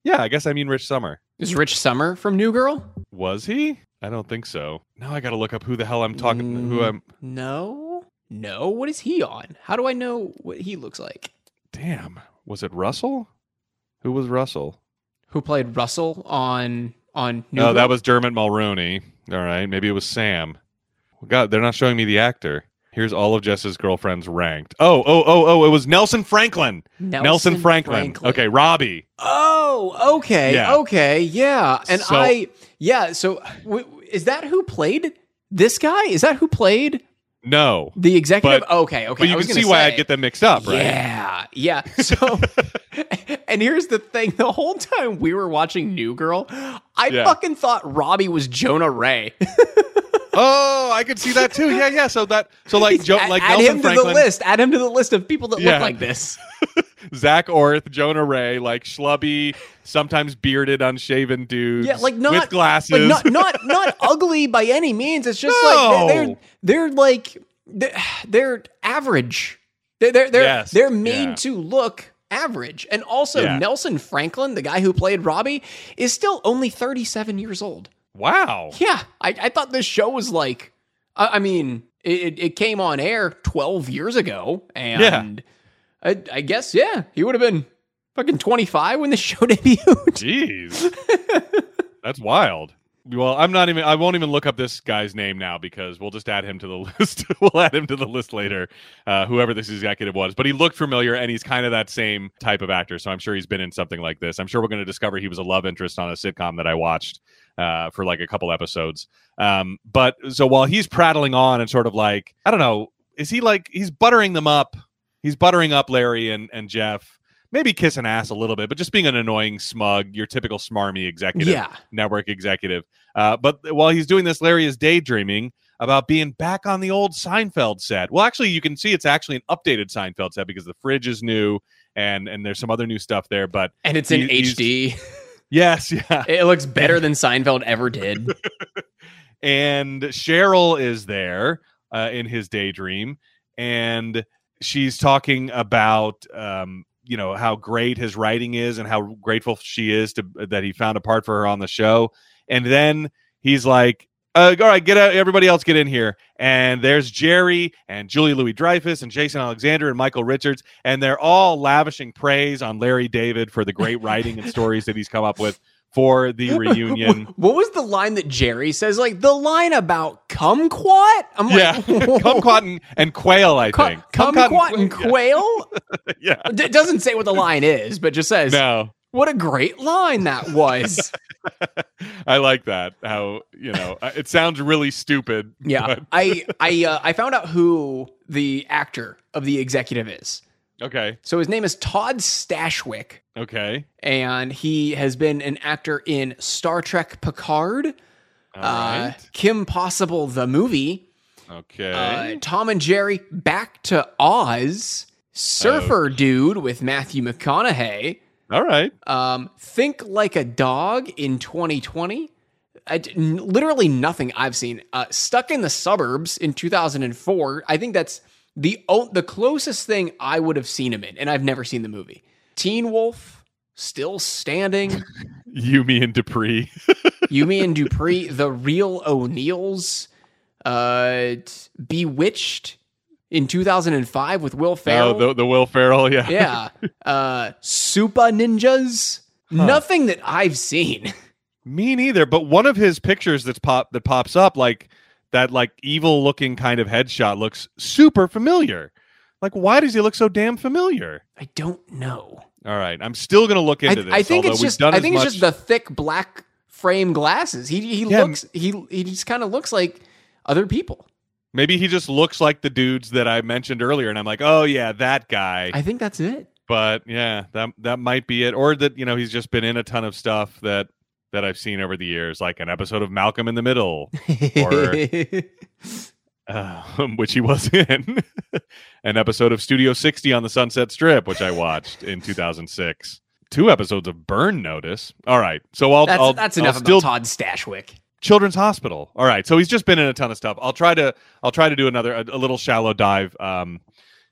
Yeah, I guess I mean Rich Sommer. Is Rich Sommer from New Girl? Was he? I don't think so. Now I got to look up who the hell I'm talking. Who Mm. I'm? No, no. What is he on? How do I know what he looks like? Damn. Was it Russell? Who was Russell? Who played Russell on on New No, Girl? that was Dermot Mulroney. All right, maybe it was Sam. God, they're not showing me the actor. Here's all of Jess's girlfriends ranked. Oh, oh, oh, oh! It was Nelson Franklin. Nelson, Franklin. Okay, Robbie. Oh, okay, Yeah. okay, yeah. And So- I, yeah. So, w- is that who played this guy? Is that who played No, the executive? But- okay, okay. but you can see why I get them mixed up, right? Yeah, yeah. So, [laughs] and here's the thing: the whole time we were watching New Girl, I Yeah. fucking thought Robbie was Jonah Ray. [laughs] Oh, I could see that too. Yeah, yeah. So that, so like, Joe, like add Nelson him to Franklin, the list. Add him to the list of people that Yeah. look like this. [laughs] Zach Orth, Jonah Ray, like schlubby, sometimes bearded, unshaven dudes. Yeah, like not with glasses. like not not not [laughs] ugly by any means. It's just No. like they're they're, they're like they're, they're average. They're they're they're, Yes, they're made yeah. to look average. And also Yeah. Nelson Franklin, the guy who played Robbie, is still only 37 years old. Wow. Yeah, I, I thought this show was like, I, I mean, it, it- came on air 12 years ago, and I, I guess, yeah, he would have been fucking 25 when the [laughs] show debuted. Jeez. [laughs] That's wild. Well, I'm not even I won't even look up this guy's name now because we'll just add him to the [laughs] list. we'll add him to the list later, uh, whoever this executive was. But he looked familiar and he's kind of that same type of actor. So I'm sure he's been in something like this. I'm sure we're going to discover he was a love interest on a sitcom that I watched uh, for like a couple episodes. Um, but so while he's prattling on and sort of like, I don't know, is he like he's buttering them up? He's buttering up Larry and, and Jeff. Maybe kissing ass a little bit, but just being an annoying smug, your typical smarmy executive yeah. network executive. Uh, but while he's doing this, Larry is daydreaming about being back on the old Seinfeld set. Well, actually, you can see it's actually an updated Seinfeld set because the fridge is new and and there's some other new stuff there. But And it's in HD. [laughs] yes, [laughs] yeah. It looks better than Seinfeld ever did. [laughs] And Cheryl is there uh, in his daydream, and she's talking about um, you know how great his writing is and how grateful she is to that he found a part for her on the show. And then he's like, uh, "All right, get out! Everybody else, get in here!" And there's Jerry and Julie Louis Dreyfus and Jason Alexander and Michael Richards, and they're all lavishing praise on Larry David for the great writing and stories that he's come up with for the [laughs] reunion. What was the line that Jerry says? Like the line about kumquat? I'm Yeah, like, [laughs] kumquat and, and quail. I think kumquat and quail? [laughs] Yeah, It doesn't say what the line is, but just says, no, "What a great line that was." [laughs] I like that. How you know uh, it sounds really stupid. yeah, I I uh, I found out who the actor of the executive is. okay. So his name is Todd Stashwick, Okay. and he has been an actor in Star Trek Picard, uh. Kim Possible the movie, Okay. uh, Tom and Jerry Back to Oz, Surfer Dude with Matthew McConaughey, All right. um, Think Like a Dog in 2020. I d- n- literally nothing I've seen. Uh, Stuck in the Suburbs in 2004. I think that's the o- the closest thing I would have seen him in, and I've never seen the movie. Teen Wolf, Still Standing, [laughs] You, Me and Dupree. [laughs] You, Me and Dupree, The Real O'Neills, uh, Bewitched in 2005 with Will Ferrell. Oh, the the Will Ferrell. Yeah. yeah. [laughs] Uh, Super Ninjas. Nothing that I've seen. Me neither. But one of his pictures that's pop that pops up like that like evil looking kind of headshot looks super familiar. Like, why does he look so damn familiar? I don't know. All right, I'm still gonna look I, into this. I think it's just I think it's much- just the thick black frame glasses. He he Yeah. looks he he just kind of looks like other people. Maybe he just looks like the dudes that I mentioned earlier, and I'm like, oh yeah, that guy. I think that's it. but yeah, that that might be it, or that you know he's just been in a ton of stuff that that I've seen over the years, like an episode of Malcolm in the Middle, [laughs] uh, [laughs] which he was in, [laughs] an episode of Studio 60 on the Sunset Strip, which I watched in 2006. Two episodes of Burn Notice. All right, so I'll that's I'll, that's I'll enough still about Todd Stashwick. Children's Hospital. All right, so he's just been in a ton of stuff. I'll try to I'll try to do another a, a little shallow dive, um,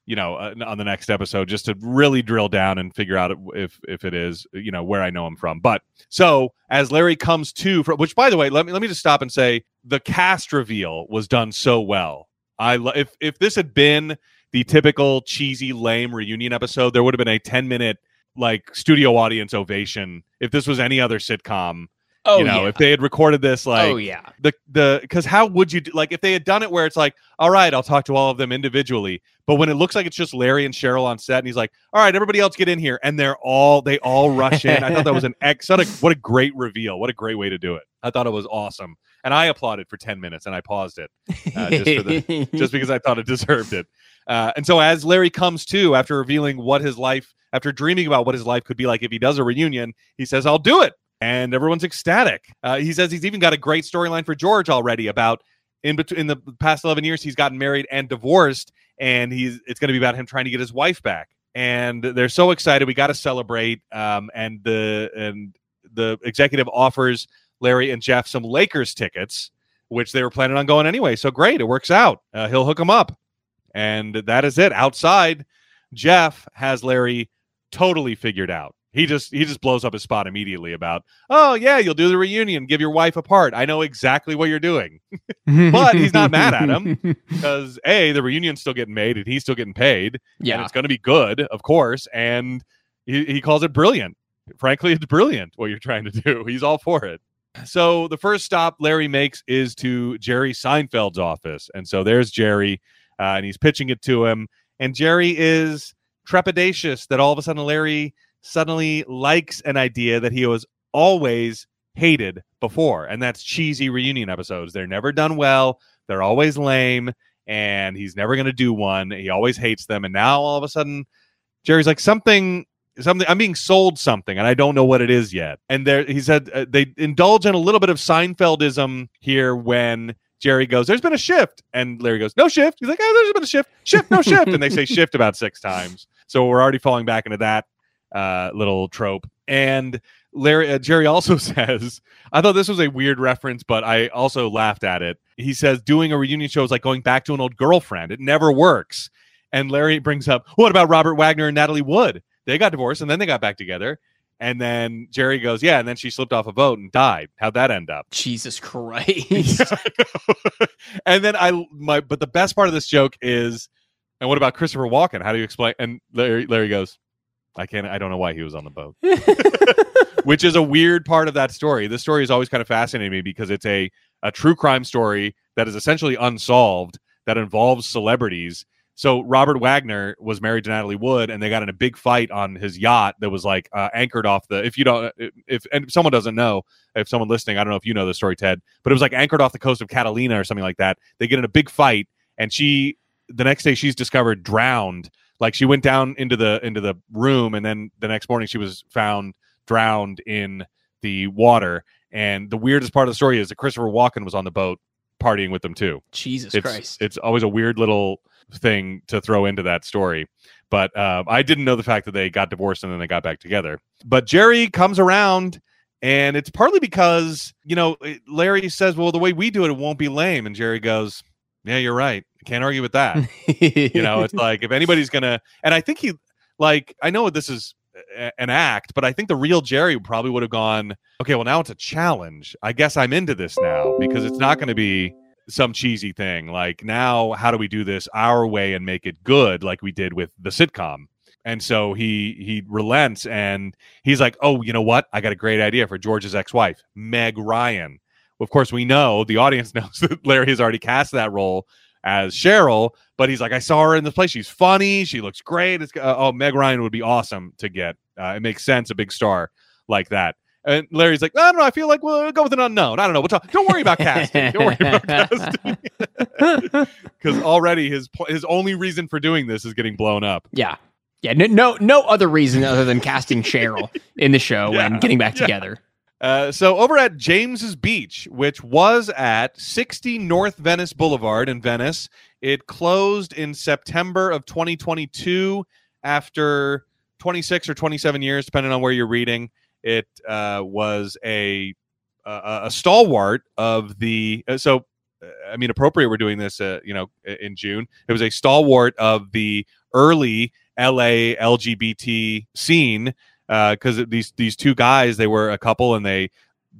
you know, uh, on the next episode, just to really drill down and figure out if if it is you know where I know him from. But so as Larry comes to, for, which by the way, let me let me just stop and say the cast reveal was done so well. I lo- if if this had been the typical cheesy lame reunion episode, there would have been a ten minute like studio audience ovation. If this was any other sitcom, Oh you know, yeah. if they had recorded this like oh yeah. the the because how would you do, like if they had done it where it's like all right i'll talk to all of them individually but when it looks like it's just larry and cheryl on set and he's like all right everybody else get in here and they're all they all rush in i thought that was an [laughs] ex what a, what a great reveal what a great way to do it i thought it was awesome and i applauded for 10 minutes and i paused it uh, just for the- [laughs] just because I thought it deserved it. Uh, and so as Larry comes to after revealing what his life, after dreaming about what his life could be like if he does a reunion, he says, "I'll do it," and everyone's ecstatic. Uh, he says he's even got a great storyline for George already about in between in the past eleven years he's gotten married and divorced, and he's it's going to be about him trying to get his wife back. And they're so excited. We got to celebrate. Um, and the and the executive offers Larry and Jeff some Lakers tickets which they were planning on going anyway. So great, it works out. Uh, he'll hook them up, and that is it. Outside, Jeff has Larry totally figured out. He just he just blows up his spot immediately about, oh yeah, you'll do the reunion, give your wife a part. I know exactly what you're doing [laughs] But he's not mad at him. because a the reunion's still getting made and he's still getting paid, and yeah. it's going to be good, of course. And he, he calls it brilliant. Frankly, it's brilliant what you're trying to do. [laughs] He's all for it. So the first stop Larry makes is to Jerry Seinfeld's office, and so there's Jerry, uh, and he's pitching it to him. And Jerry is trepidatious that all of a sudden Larry suddenly likes an idea that he was always hated before, and that's cheesy reunion episodes. They're never done well. They're always lame, and he's never going to do one. He always hates them, and now all of a sudden, Jerry's like something. Something I'm being sold something, and I don't know what it is yet. And there, he said uh, they indulge in a little bit of Seinfeldism here when Jerry goes, "There's been a shift," and Larry goes, "No shift." He's like, "Oh, there's been a shift, shift, no shift," and they say [laughs] shift about six times. So we're already falling back into that uh, little trope. And Larry uh, Jerry also [laughs] says, I thought this was a weird reference, but I also laughed at it. He says doing a reunion show is like going back to an old girlfriend. It never works. And Larry brings up, what about Robert Wagner and Natalie Wood? They got divorced and then they got back together. And then Jerry goes, yeah, and then she slipped off a boat and died. How'd that end up? Jesus [laughs] Christ. [laughs] and then I my but the best part of this joke is, and what about Christopher Walken? How do you explain? And Larry Larry goes, I can't. I don't know why he was on the boat [laughs] which is a weird part of that story. This story is always kind of fascinating me because it's a a true crime story that is essentially unsolved that involves celebrities. So Robert Wagner was married to Natalie Wood, and they got in a big fight on his yacht that was like uh, anchored off the. If you don't, if and if someone doesn't know, if someone listening, I don't know if you know the story, Ted, but it was like anchored off the coast of Catalina or something like that. They get in a big fight, and she the next day she's discovered drowned. Like she went down into the into the room, and then the next morning she was found drowned in the water. And the weirdest part of the story is that Christopher Walken was on the boat partying with them too. Jesus It's Christ. it's always a weird little thing to throw into that story. But uh, I didn't know the fact that they got divorced and then they got back together. But Jerry comes around, and it's partly because you know Larry says, "Well, the way we do it, it won't be lame," and Jerry goes, "Yeah, you're right. Can't argue with that." you know it's like if anybody's gonna and i think he like i know this is an act but i think the real jerry probably would have gone okay well now it's a challenge. I guess i'm into this now because it's not going to be some cheesy thing. Like now how do we do this our way and make it good like we did with the sitcom? And so he he relents and he's like oh you know what? I got a great idea for george's ex-wife meg ryan. Of course we know the audience [laughs] knows that larry has already cast that role as Cheryl, but he's like, I saw her in this place. She's funny. She looks great. It's, uh, oh, Meg Ryan would be awesome to get. Uh, it makes sense, a big star like that. And Larry's like, I don't know. I feel like we'll go with an unknown. I don't know. We'll talk. Don't worry about casting. Don't worry about [laughs] casting. [laughs] Because already his pl- his only reason for doing this is getting blown up. Yeah. Yeah. No, no, no other reason other than casting Cheryl in the show [laughs] Yeah, and getting back yeah. together. Uh, so over at James's Beach, which was at 60 North Venice Boulevard in Venice, it closed in September of 2022 after 26 or 27 years, depending on where you're reading. It uh, was a, a a stalwart of the uh, so. uh, I mean, appropriate. We're doing this, uh, you know, in June. It was a stalwart of the early LA LGBT scene because these these two guys they were a couple and they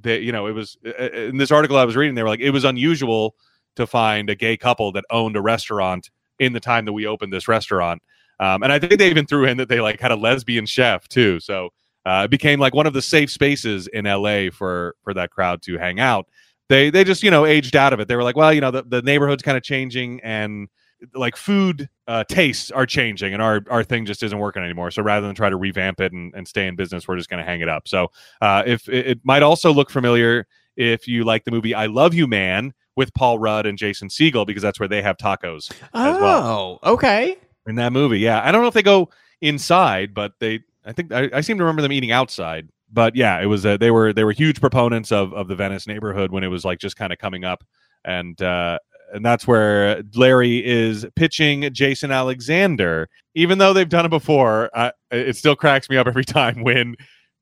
they you know it was uh, in this article I was reading they were like it was unusual to find a gay couple that owned a restaurant in the time that we opened this restaurant. Um, and I think they even threw in that they like had a lesbian chef too so uh, it became like one of the safe spaces in LA for for that crowd to hang out. They they just you know aged out of it. They were like well you know the, the neighborhood's kind of changing and like food uh, tastes are changing and our our thing just isn't working anymore. So rather than try to revamp it and, and stay in business we're just going to hang it up. So uh, if it, it might also look familiar if you like the movie i love you man with paul rudd and jason Segel because that's where they have tacos as well. Oh, okay. in that movie yeah. I don't know if they go inside but they i think i, I seem to remember them eating outside. But yeah it was uh, they were they were huge proponents of of the venice neighborhood when it was like just kind of coming up. And uh and that's where Larry is pitching Jason Alexander. Even though they've done it before, uh, it still cracks me up every [laughs] time when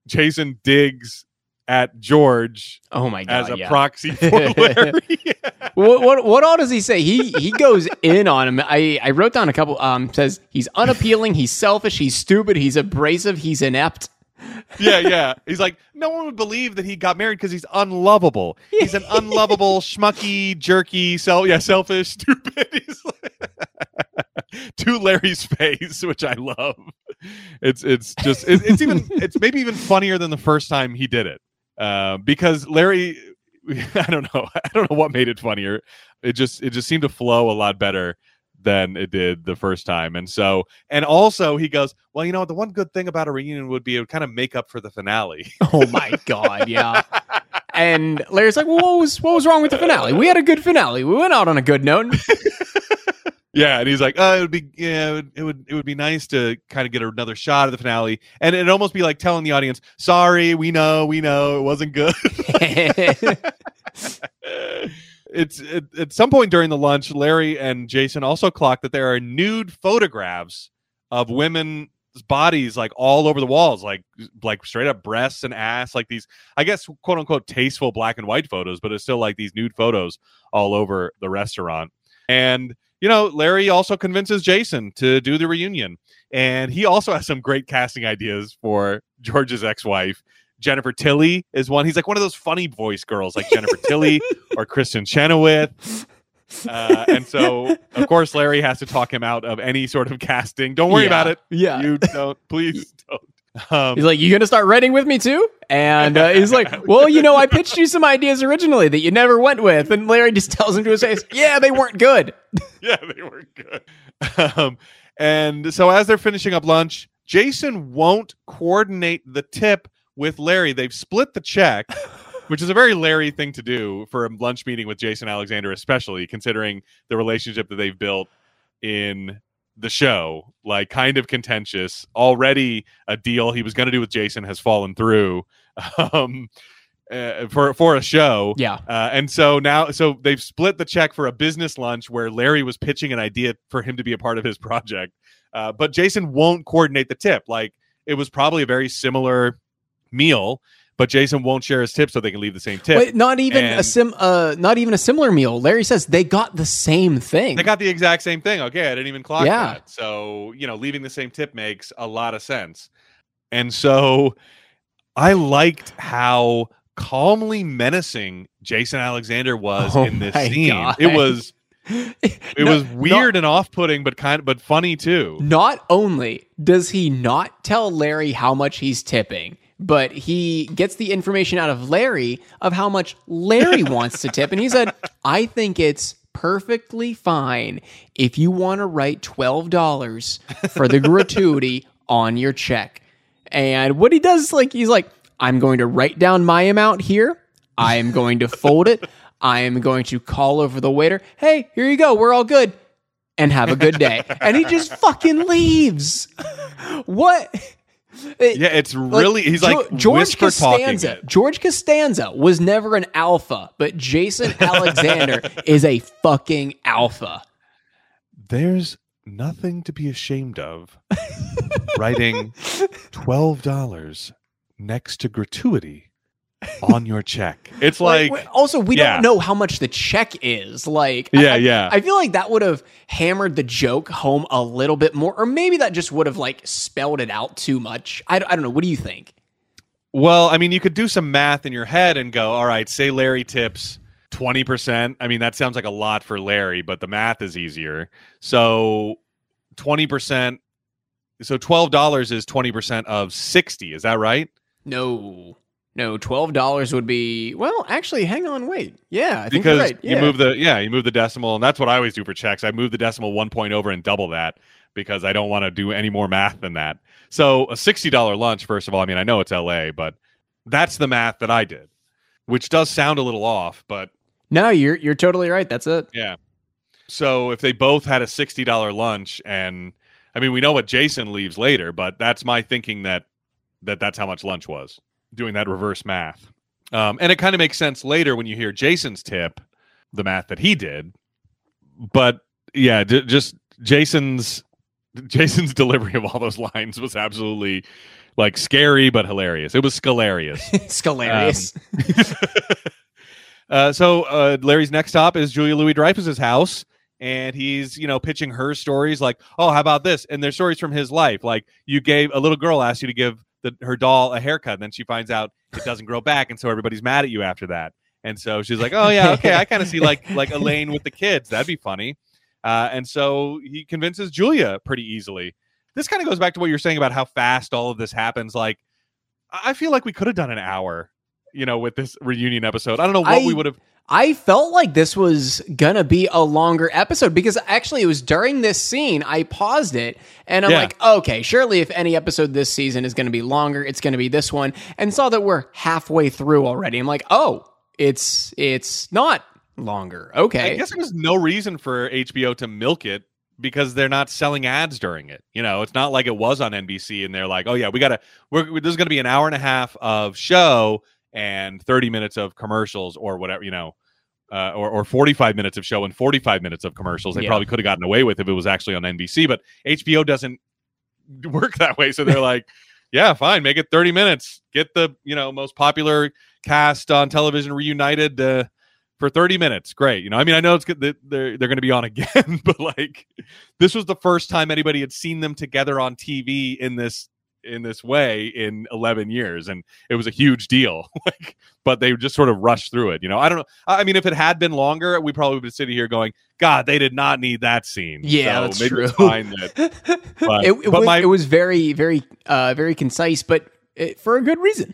Jason digs at George Oh my god. as a yeah. proxy [laughs] for Larry. [laughs] what, what what all does he say? He he goes in on him. I I wrote down a couple. Um, says he's unappealing, he's selfish, he's stupid, he's abrasive, he's inept. Yeah, yeah. He's like, no one would believe that he got married because he's unlovable. He's an [laughs] unlovable, schmucky, jerky, self, yeah, selfish, [laughs] stupid. He's like, to Larry's face, which I love. It's it's just it, it's even it's maybe even funnier than the first time he did it uh, because Larry. [laughs] I don't know. I don't know what made it funnier. It just it just seemed to flow a lot better than it did the first time. And so, and also he goes, well, you know, the one good thing about a reunion would be it would kind of make up for the finale. [laughs] Oh my god, yeah. And Larry's like, well, what was what was wrong with the finale? We had a good finale. We went out on a good note. [laughs] yeah. And he's like, oh, it would be, yeah, it would, it would, it would be nice to kind of get another shot of the finale. And it'd almost be like telling the audience, sorry, we know, we know it wasn't good. [laughs] it's it, at some point during the lunch, Larry and Jason also clocked that there are nude photographs of women's bodies like all over the walls, like like straight up breasts and ass, like these, I guess, quote unquote, tasteful black and white photos, but it's still like these nude photos all over the restaurant. And you know, Larry also convinces Jason to do the reunion, and he also has some great casting ideas for George's ex-wife. Jennifer Tilly is one. He's like one of those funny voice girls, like Jennifer Tilly or Kristin Chenoweth. Uh, and so, of course, Larry has to talk him out of any sort of casting. Don't worry Yeah. about it. Yeah. You don't. Please [laughs] don't. Um, He's like, you gonna start writing with me too? And uh, he's like, [laughs] well, you know, I pitched you some ideas originally that you never went with. And Larry just tells him to his face, yeah, they weren't good. [laughs] yeah, they weren't good. Um, and so as they're finishing up lunch, Jason won't coordinate the tip with Larry. They've split the check, [laughs] which is a very Larry thing to do for a lunch meeting with Jason Alexander, especially considering the relationship that they've built in the show. Like, kind of contentious. Already, a deal he was going to do with Jason has fallen through. [laughs] Um, uh, for for a show, Yeah. uh, and so now, so they've split the check for a business lunch where Larry was pitching an idea for him to be a part of his [laughs] project. Uh, but Jason won't coordinate the tip. Like it was probably a very similar meal, but Jason won't share his tip so they can leave the same tip. Wait, not even a sim, uh, not even a similar meal. Larry says they got the same thing. They got the exact same thing. Okay, I didn't even clock Yeah. that. So, you know, leaving the same tip makes a lot of sense. And so I liked how calmly menacing Jason Alexander was Oh in this scene. God. It was [laughs] it No, was weird and off-putting but kind of but funny too. Not only does he not tell Larry how much he's tipping, but he gets the information out of Larry of how much Larry [laughs] wants to tip. And he said, I think it's perfectly fine if you want to write $12 for the gratuity [laughs] on your check. And what he does is like, he's like, I'm going to write down my amount here. I am going to fold it. I am going to call over the waiter. Hey, here you go. We're all good. And have a good day. And he just fucking leaves. [laughs] What? Yeah, it's really he's like George. Costanza. it. George Costanza was never an alpha, but Jason [laughs] Alexander is a fucking alpha. There's nothing to be ashamed of. Writing [laughs] twelve dollars next to gratuity on your check. It's like, wait, also, we yeah. don't know how much the check is. Like, Yeah, I, yeah. I feel like that would have hammered the joke home a little bit more, or maybe that just would have like spelled it out too much. I, I don't know. What do you think? well, I mean, you could do some math in your head and go, all right, say Larry tips twenty percent. I mean, that sounds like a lot for Larry, but the math is easier. So twenty percent. So twelve dollars is twenty percent of sixty. Is that right? No, no, twelve dollars would be. Well, actually, hang on, wait. Yeah, I think because you're right. Yeah. you move the yeah you move the decimal and that's what i always do for checks i move the decimal one point over and double that because i don't want to do any more math than that so a $60 lunch first of all i mean i know it's la but that's the math that i did which does sound a little off but no, you're you're totally right. That's it. yeah so if they both had a $60 lunch and i mean we know what jason leaves later but that's my thinking that that that's how much lunch was doing that reverse math. Um, and it kind of makes sense later when you hear jason's tip the math that he did. But yeah j- just jason's [laughs] jason's delivery of all those lines was absolutely like scary but hilarious. It was scalarious. [laughs] It's hilarious. [laughs] uh, so uh, Larry's next stop is Julia Louis Dreyfus's house, and he's you know pitching her stories like, oh, how about this? And there's stories from his life, like you gave a little girl asked you to give the, her doll a haircut, and then she finds out it doesn't grow back, and so everybody's mad at you after that. And so she's like, oh yeah, okay, I kind of see like [laughs] like Elaine with the kids, that'd be funny. Uh, and so he convinces Julia pretty easily. This kind of goes back to what you're saying about how fast all of this happens. Like, I feel like we could have done an hour, you know, with this reunion episode. I don't know what I- we would have. I felt like this was gonna be a longer episode because actually it was during this scene I paused it and I'm Yeah. like, okay, surely if any episode this season is gonna be longer, it's gonna be this one, and saw that we're halfway through already. I'm like, oh, it's it's not longer. Okay, I guess there was no reason for HBO to milk it because they're not selling ads during it. You know, it's not like it was on NBC and they're like, oh yeah, we gotta. We're this is gonna be an hour and a half of show and 30 minutes of commercials or whatever. You know. Uh, or, or 45 minutes of show and 45 minutes of commercials. They Yeah. probably could have gotten away with if it was actually on NBC, but HBO doesn't [laughs] work that way. So they're [laughs] like, yeah, fine, make it 30 minutes. Get the you know most popular cast on television reunited uh, for 30 minutes. Great. You know, I mean, I know it's good that they're they're going to be on [laughs] again, but like this was the first time anybody had seen them together on TV in this in this way in 11 years and it was a huge deal. [laughs] Like but they just sort of rushed through it you know? I don't know. I mean if it had been longer we probably would be sitting here going god they did not need that scene. Yeah, so that's maybe true. it's fine that [laughs] but- it, it but was, my- it was very very uh very concise, but it, for a good reason.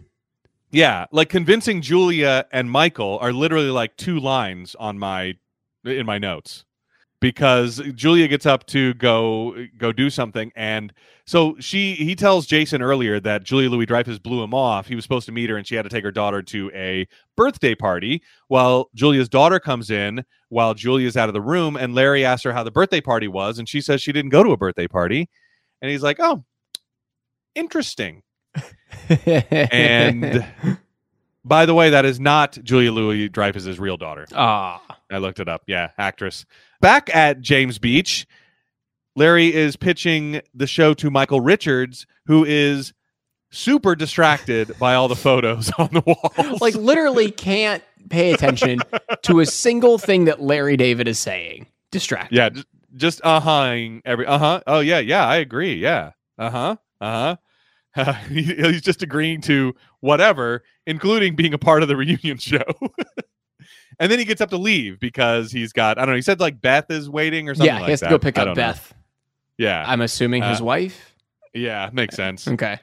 Yeah, like convincing Julia and Michael are literally like two lines on my in my notes because Julia gets up to go go do something and so she he tells Jason earlier that Julia Louis Dreyfus blew him off. He was supposed to meet her and she had to take her daughter to a birthday party. While Julia's daughter comes in while Julia's out of the room and Larry asks her how the birthday party was and she says she didn't go to a birthday party. And he's like, "Oh, interesting." [laughs] And by the way, that is not Julia Louis Dreyfus's real daughter. ah, I looked it up. Yeah, actress. Back at James Beach, Larry is pitching the show to Michael Richards, who is super distracted by all the photos [laughs] on the walls. like literally can't pay attention to a single thing that Larry David is saying. Distracted. yeah, just, just uh-huh every uh-huh. Oh yeah, yeah, I agree. Yeah. Uh-huh. Uh-huh. Uh, [laughs] he, he's just agreeing to whatever, including being a part of the [laughs] reunion show. and then he gets up to leave because he's got I don't know. He said like Beth is waiting or something. yeah, he has that. to go pick up don't know. Beth. Yeah, I'm assuming his Uh, wife. yeah, makes sense. Okay.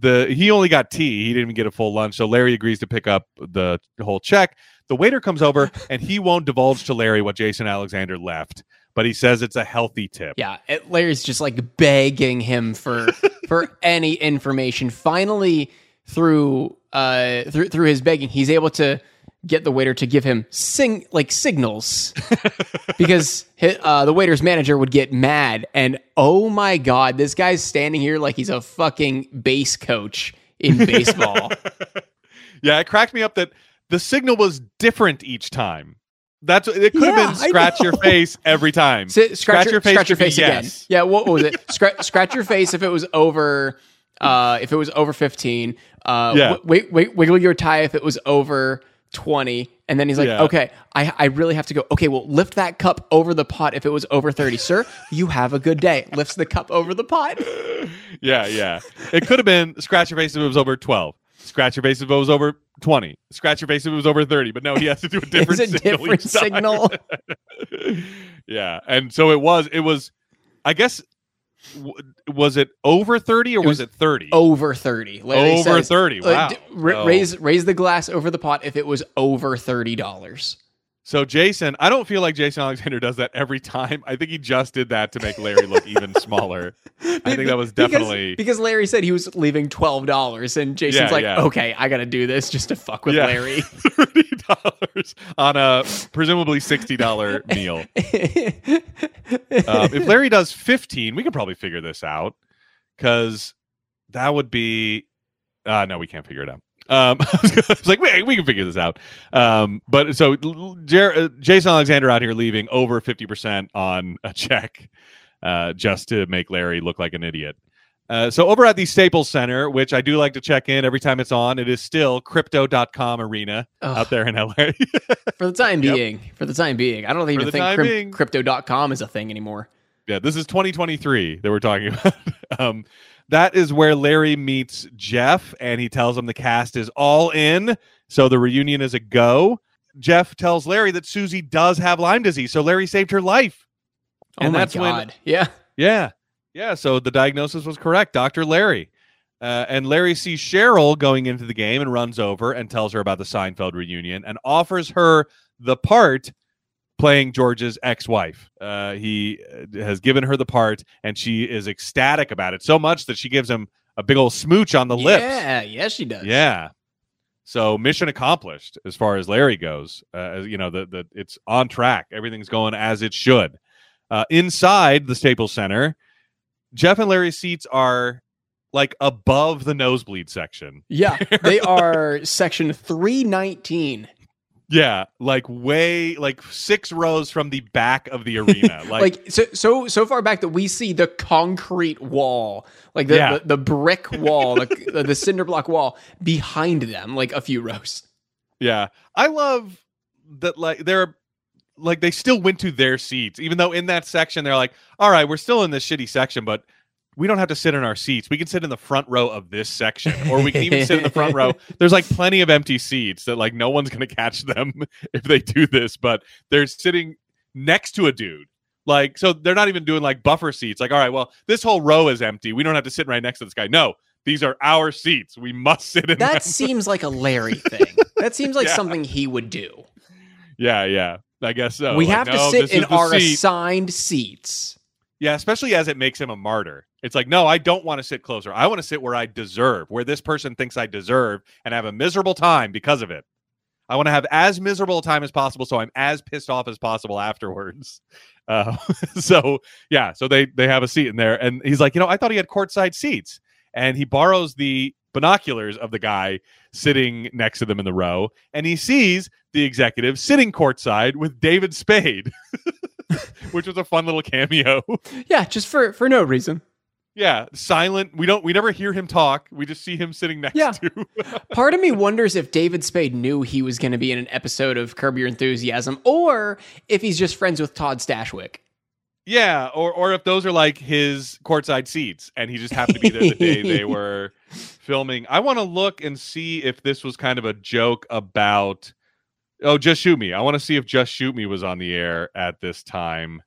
The he only got tea. He didn't even get a full lunch. So Larry agrees to pick up the whole check. The waiter comes over [laughs] and he won't divulge to Larry what Jason Alexander left, but he says it's a healthy tip. Yeah, Larry's just like begging him for [laughs] for any information. Finally, through uh through through his begging, he's able to get the waiter to give him sing like signals [laughs] because uh, the waiter's manager would get mad and oh my god, this guy's standing here like he's a fucking base coach in baseball. [laughs] Yeah, it cracked me up that the signal was different each time. That's it could Yeah, have been scratch your face every time. S- scratch, your, face. scratch your face again. Yeah, what, what was it? [laughs] Scratch, scratch your face if it was over. Uh, if it was over fifteen. Uh, Yeah. w- wait, wait, wiggle your tie if it was over twenty. And then he's like, Yeah. okay, I, I really have to go. Okay, well, lift that cup over the pot if it was over thirty, sir. You have a good day. Lifts the cup over the pot. [laughs] Yeah, yeah. It could have been scratch your face if it was over 12. Scratch your face if it was over 20. Scratch your face if it was over 30. But no, he has to do a [laughs] different a signal different signal. [laughs] yeah. And so it was, it was, I guess, was it over 30 or was, was it 30? Over thirty. Larry Over says, 30. uh, Wow. d- ra- Oh. Raise raise the glass over the pot if it was over thirty dollars. So Jason, I don't feel like Jason Alexander does that every time. I think he just did that to make Larry look even [laughs] smaller. I think that was Because- definitely because, Larry said he was leaving twelve dollars, and Jason's Yeah, like, yeah. "Okay, I got to do this just to fuck with Yeah. Larry." [laughs] thirty dollars on a presumably sixty dollar meal. Um, if Larry does fifteen, we could probably figure this out because that would be. Uh, no, we can't figure it out. Um, [laughs] I was like, wait, we can figure this out. Um, but so Jer- uh, Jason Alexander out here leaving over fifty percent on a check, uh, just to make Larry look like an idiot. Uh, so over at the Staples Center, which I do like to check in every time it's on, it is still crypto.com arena Ugh. out there in LA. [laughs] for the time Yep. being, for the time being, I don't even think time cryp- being. crypto.com is a thing anymore. yeah, this is 2023 that we're talking [laughs] about. um, that is where Larry meets Jeff, and he tells him the cast is all in, so the reunion is a go. Jeff tells Larry that Susie does have Lyme disease, so Larry saved her life. Oh And my that's when- god! yeah, Yeah, yeah. So the diagnosis was correct, Doctor Larry. Uh, and Larry sees Cheryl going into the game and runs over and tells her about the Seinfeld reunion and offers her the part playing George's ex-wife. Uh, he uh, has given her the part, and she is ecstatic about it so much that she gives him a big old smooch on the lips. yeah, yes, she does. Yeah. So mission accomplished as far as Larry goes. Uh, as- you know, the the it's on track. Everything's going as it should. Uh, inside the Staples Center, Jeff and Larry's seats are like above the nosebleed section. yeah. They [laughs] are section three nineteen. Yeah, like way like six rows from the back of the arena. [laughs] Like, Like, so so so far back that we see the concrete wall, like the Yeah. the, the brick wall, the, the the cinder block wall behind them, like a few rows. Yeah. I love that like they're like they still went to their seats, even though in that section they're like, all right, we're still in this shitty section, but we don't have to sit in our seats. We can sit in the front row of this section, or we can even sit in the front row. [laughs] There's like plenty of empty seats that like no one's gonna catch them [laughs] if they do this, but they're sitting next to a dude. Like, so they're not even doing like buffer seats. Like, all right, well, this whole row is empty. We don't have to sit right next to this guy. No, these are our seats. We must sit in them. That seems like a Larry [laughs] thing. That seems like Yeah. something he would do. Yeah, yeah. I guess so. we Like, have to no, sit in our seat. assigned seats. Yeah, especially as it makes him a martyr. It's like, no, I don't want to sit closer. I want to sit where I deserve, where this person thinks I deserve, and have a miserable time because of it. I want to have as miserable a time as possible, so I'm as pissed off as possible afterwards. [laughs] Uh, [laughs] so yeah, so they they have a seat in there, and he's like, you know, I thought he had courtside seats, and he borrows the binoculars of the guy sitting next to them in the row, and he sees the executive sitting courtside with David Spade, [laughs] [laughs] which was a fun little cameo. [laughs] Yeah, just for for no reason. Yeah, silent. We don't. We never hear him talk. We just see him sitting next Yeah. to. [laughs] Part of me wonders if David Spade knew he was going to be in an episode of Curb Your Enthusiasm, or if he's just friends with Todd Stashwick. yeah, or or if those are like his courtside seats, and he just happened to be there the day they were filming. I want to look and see if this was kind of a joke about. Oh, just shoot me! I want to see if Just Shoot Me was on the air at this time,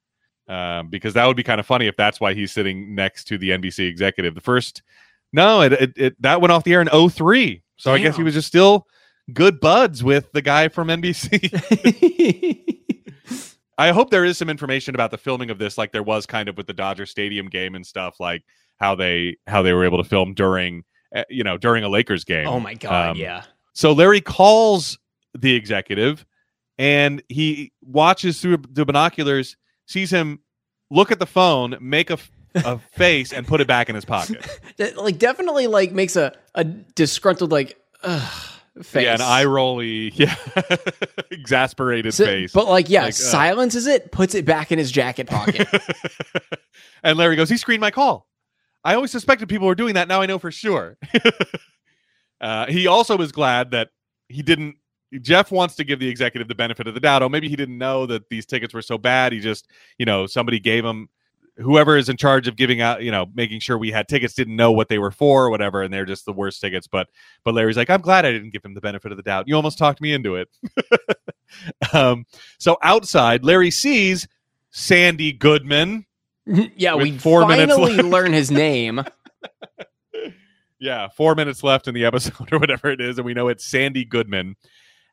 um, because that would be kind of funny if that's why he's sitting next to the NBC executive. The first, no, it it, it that went off the air in 03. so I guess he was just still good buds with the guy from NBC. [laughs] I hope there is some information about the filming of this, like there was kind of with the Dodger Stadium game and stuff, like how they how they were able to film during uh, you know during a Lakers game. oh my god, Um, yeah. So Larry calls the executive, and he watches through the binoculars, sees him look at the phone, make a, a [laughs] face, and put it back in his pocket. [laughs] That, like definitely like makes a a disgruntled like ugh, face. Yeah, an eye rolly, [laughs] yeah, exasperated So- face. But like, yeah, Like, uh, silences it, puts it back in his jacket pocket. and Larry goes, he screened my call. I always suspected people were doing that. Now I know for sure. uh, he also was glad that he didn't. Jeff wants to give the executive the benefit of the doubt. Oh, maybe he didn't know that these tickets were so bad. He just, you know, somebody gave him. Whoever is in charge of giving out, you know, making sure we had tickets didn't know what they were for or whatever, and they're just the worst tickets. But, but Larry's like, I'm glad I didn't give him the benefit of the doubt. You almost talked me into it. [laughs] um, so outside, Larry sees Sandy Goodman. [laughs] yeah, we four finally [laughs] learn his name. Yeah, four minutes left in the episode or whatever it is, and we know it's Sandy Goodman.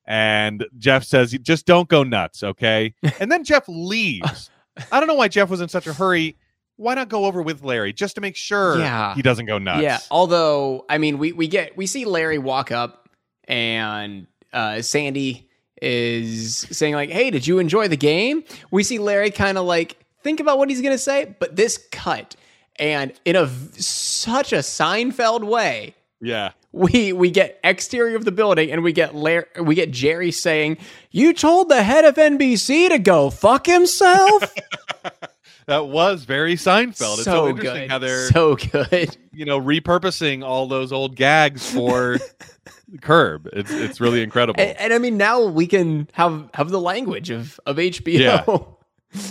And Jeff says, "Just don't go nuts, okay?" [laughs] And then Jeff leaves. I don't know why Jeff was in such a hurry. Why not go over with Larry just to make sure Yeah. he doesn't go nuts? Yeah. Although, I mean, we we get we see Larry walk up and uh, Sandy is saying like, "Hey, did you enjoy the game?" We see Larry kind of like think about what he's gonna say, but this cut and in a such a Seinfeld way. yeah. [laughs] We we get exterior of the building and we get Larry, we get Jerry saying, "You told the head of NBC to go fuck himself." [laughs] That was very Seinfeld. it's so so interesting good, how they're so good. you know repurposing all those old gags for [laughs] Curb. It's it's really incredible. And, and I mean, now we can have have the language of of HBO. yeah,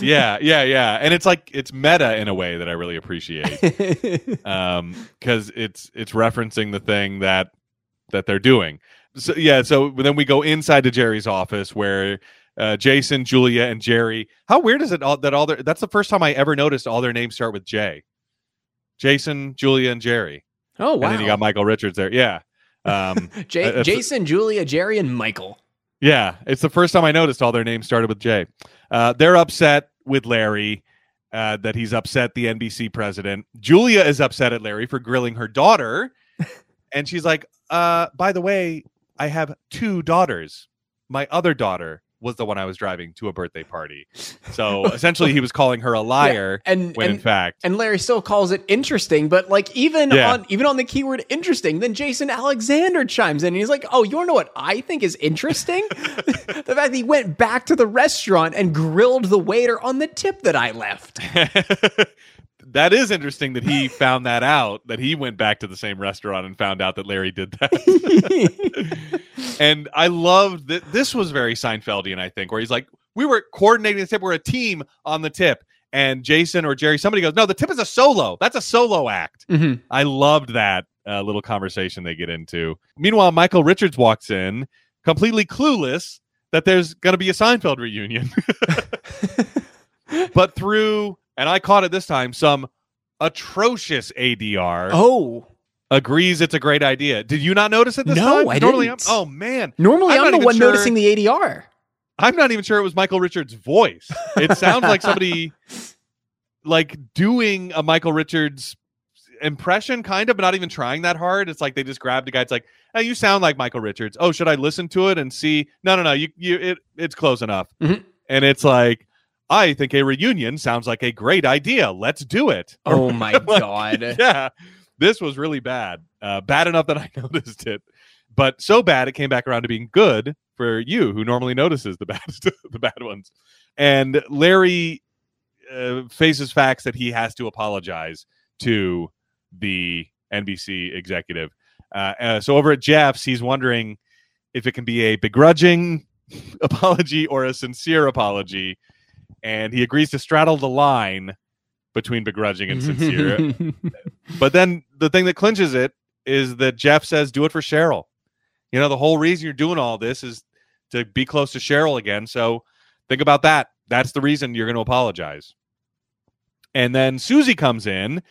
yeah, yeah. Yeah. And it's like it's meta in a way that I really appreciate. [laughs] um because it's it's referencing the thing that that they're doing so yeah so then we go inside to jerry's office where uh, jason julia and jerry how weird is it all, that all their that's the first time i ever noticed all their names start with j jason julia and jerry oh wow! and then you got michael richards there yeah um [laughs] J- uh, Jason, Julia, Jerry, and Michael. Yeah, it's the first time I noticed all their names started with J. Uh, they're upset with Larry uh, that he's upset the NBC president. Julia is upset at Larry for grilling her daughter, [laughs] and she's like, uh, "By the way, I have two daughters. My other daughter was the one I was driving to a birthday party." [laughs] So essentially, he was calling her a liar And when in fact, and Larry still calls it interesting, but like even Yeah. on even on the keyword interesting, then Jason Alexander chimes in and he's like, "Oh, you know what I think is interesting? [laughs] the fact that he went back to the restaurant and grilled the waiter on the tip that I left." [laughs] that is interesting that he [laughs] found that out. That he went back to the same restaurant and found out that Larry did that. [laughs] and I loved that this was very Seinfeldian, I think, where he's like, we were coordinating the tip, we're a team on the tip. And Jason or Jerry, somebody goes, No, the tip is a solo. That's a solo act. Mhm. I loved that uh, little conversation they get into. Meanwhile, Michael Richards walks in, completely clueless that there's going to be a Seinfeld reunion. [laughs] but through, and I caught it this time, some atrocious ADR Oh, agrees it's a great idea. Did you not notice it this No, time? I Normally, didn't. I'm, oh man, normally I'm I'm, the one sure- noticing the ADR. I'm not even sure it was Michael Richards' voice. It sounds like somebody [laughs] like doing a Michael Richards impression, kind of, but not even trying that hard. It's like they just grabbed a guy. It's like, hey, you sound like Michael Richards. Oh, should I listen to it and see? No, no, no. You, you, it, it's close enough. Mhm. And it's like, I think a reunion sounds like a great idea. Let's do it. [laughs] Oh my Like, god. [laughs] yeah, this was really bad. Uh, bad enough that [laughs] I noticed it, but so bad it came back around to being good for you, who normally notices the bad the bad ones. And Larry uh, faces facts that he has to apologize to the NBC executive. Uh, uh, so over at Jeff's, he's wondering if it can be a begrudging apology or a sincere apology, and he agrees to straddle the line between begrudging and sincere. [laughs] But then the thing that clinches it is that Jeff says, do it for Cheryl. You know, the whole reason you're doing all this is to be close to Cheryl again. So think about that. That's the reason you're going to apologize. And then Susie comes in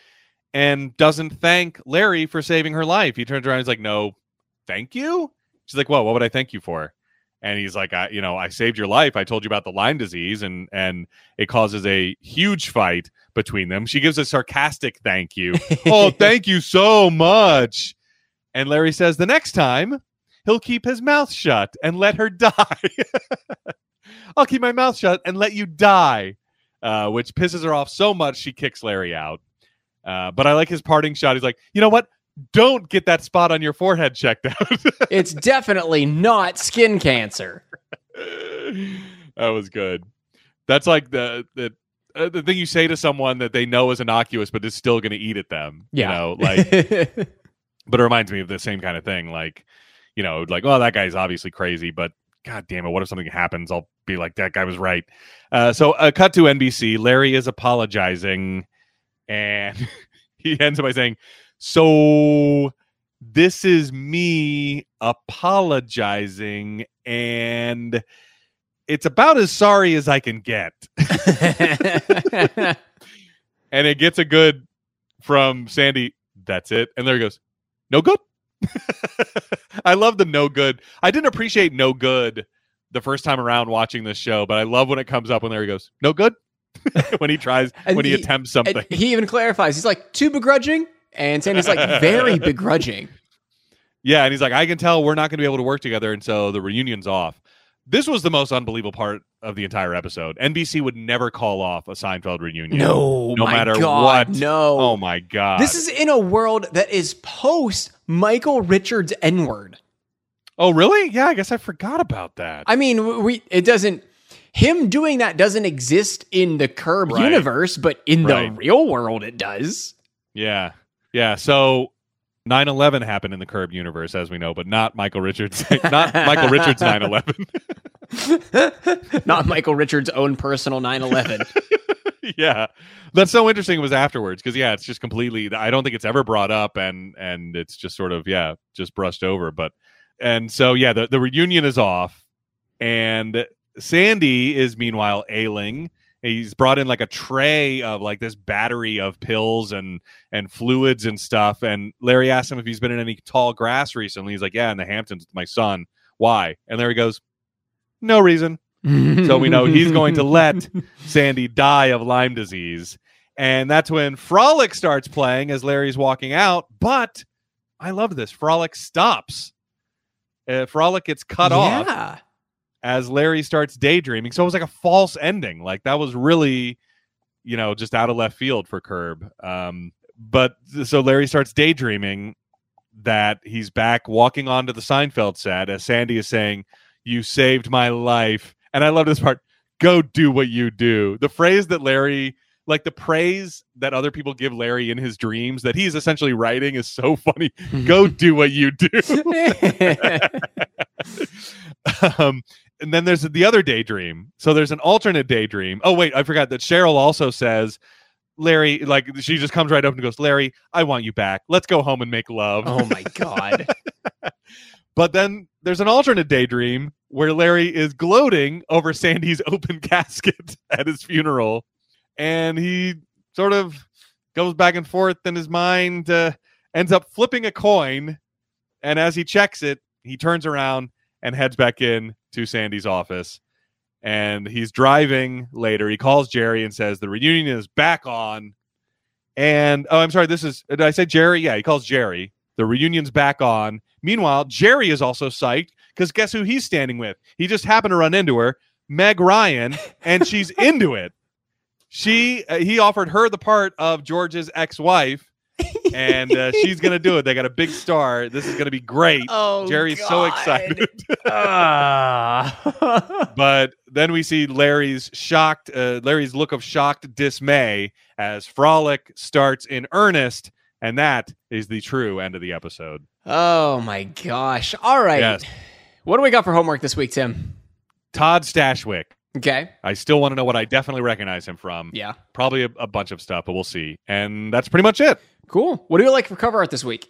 and doesn't thank Larry for saving her life. He turns around and he's like, no, thank you. She's like, "Well, what would I thank you for?" And he's like, I, "You know, I saved your life. I told you about the Lyme disease, and and it causes a huge fight between them." She gives a sarcastic thank you. [laughs] oh, thank you so much. And Larry says, "The next time, he'll keep his mouth shut and let her [laughs] die." [laughs] I'll keep my mouth shut and let you die, uh, which pisses her off so much she kicks Larry out. Uh, but I like his parting shot. He's like, you know what? Don't get that spot on your forehead checked out. [laughs] it's definitely not skin cancer. that was good. That's like the the uh, the thing you say to someone that they know is innocuous, but is still going to eat at them. Yeah. You know, [laughs] like. but it reminds me of the same kind of thing. Like, you know, like, oh, that guy's obviously crazy, but God damn it, what if something happens? I'll be like, that guy was right. Uh, so, uh, cut to NBC. Larry is apologizing, and [laughs] he ends up by saying, "So this is me apologizing, and it's about as sorry as I can get." [laughs] and it gets a good from Sandy. That's it, and there he goes. No good. [laughs] I love the no good. I didn't appreciate no good the first time around watching this show, but I love when it comes up when there he goes, no good. [laughs] when he tries, when he, he- attempts something. he even clarifies. He's like, too begrudging? And Sandy's like, very [laughs] begrudging. yeah, and he's like, I can tell we're not going to be able to work together, and so the reunion's off. This was the most unbelievable part of the entire episode. NBC would never call off a Seinfeld reunion. No, no matter God, what. No. Oh my god. This is in a world that is post Michael Richards N word. Oh really? Yeah, I guess I forgot about that. I mean, we it doesn't him doing that doesn't exist in the Curb Right. universe, but in the real world it does. Yeah. Yeah. So 9 11 happened in the Curb universe, as we know, but not Michael Richards. [laughs] not Michael Richards 9 11. [laughs] Not Michael Richards' own personal 9/11. [laughs] yeah. That's so interesting. It was afterwards because, yeah, it's just completely, I don't think it's ever brought up and, and it's just sort of, yeah, just brushed over. But, and so, yeah, the, the reunion is off and Sandy is meanwhile ailing. He's brought in like a tray of like this battery of pills and and fluids and stuff. And Larry asks him if he's been in any tall grass recently. He's like, "Yeah, in the Hamptons with my son." Why? And Larry goes, "No reason." So we know he's going to let [laughs] Sandy die of Lyme disease. And that's when Frolic starts playing as Larry's walking out. But I love this. Frolic stops. Uh, Frolic gets cut off yeah. As Larry starts daydreaming. So it was like a false ending. Like that was really, you know, just out of left field for Curb. Um, but so Larry starts daydreaming that he's back walking onto the Seinfeld set as Sandy is saying, You saved my life. And I love this part. Go do what you do. The phrase that Larry like the praise that other people give Larry in his dreams that he's essentially writing is so funny. [laughs] Go do what you do. [laughs] [laughs] um, and then there's the other daydream. So there's an alternate daydream. Oh wait, I forgot that Cheryl also says, Larry, like she just comes right up and goes, Larry, I want you back. Let's go home and make love. oh my god. [laughs] But then there's an alternate daydream where Larry is gloating over Sandy's [laughs] open casket at his funeral. And he sort of goes back and forth in his mind, uh, ends up flipping a coin. And as he checks it, he turns around and heads back in to Sandy's office. And he's driving later. He calls Jerry and says, The reunion is back on. And oh, I'm sorry, this is, did I say Jerry? Yeah, he calls Jerry. The reunion's back on. Meanwhile, Jerry is also psyched because guess who he's standing with? He just happened to run into her, Meg Ryan, and she's [laughs] into it. She uh, he offered her the part of George's ex-wife, and uh, she's gonna do it. They got a big star. This is gonna be great. [laughs] Oh, Jerry's so excited. [laughs] Ah. [laughs] but then we see Larry's shocked, uh, Larry's look of shocked dismay as Frolic starts in earnest, and that is the true end of the episode. oh my gosh. All right. Yes. What do we got for homework this week, Tim? Todd Stashwick. Okay. I still want to know what I definitely recognize him from. Yeah. Probably a, a bunch of stuff, but we'll see. And that's pretty much it. Cool. What do you like for cover art this week?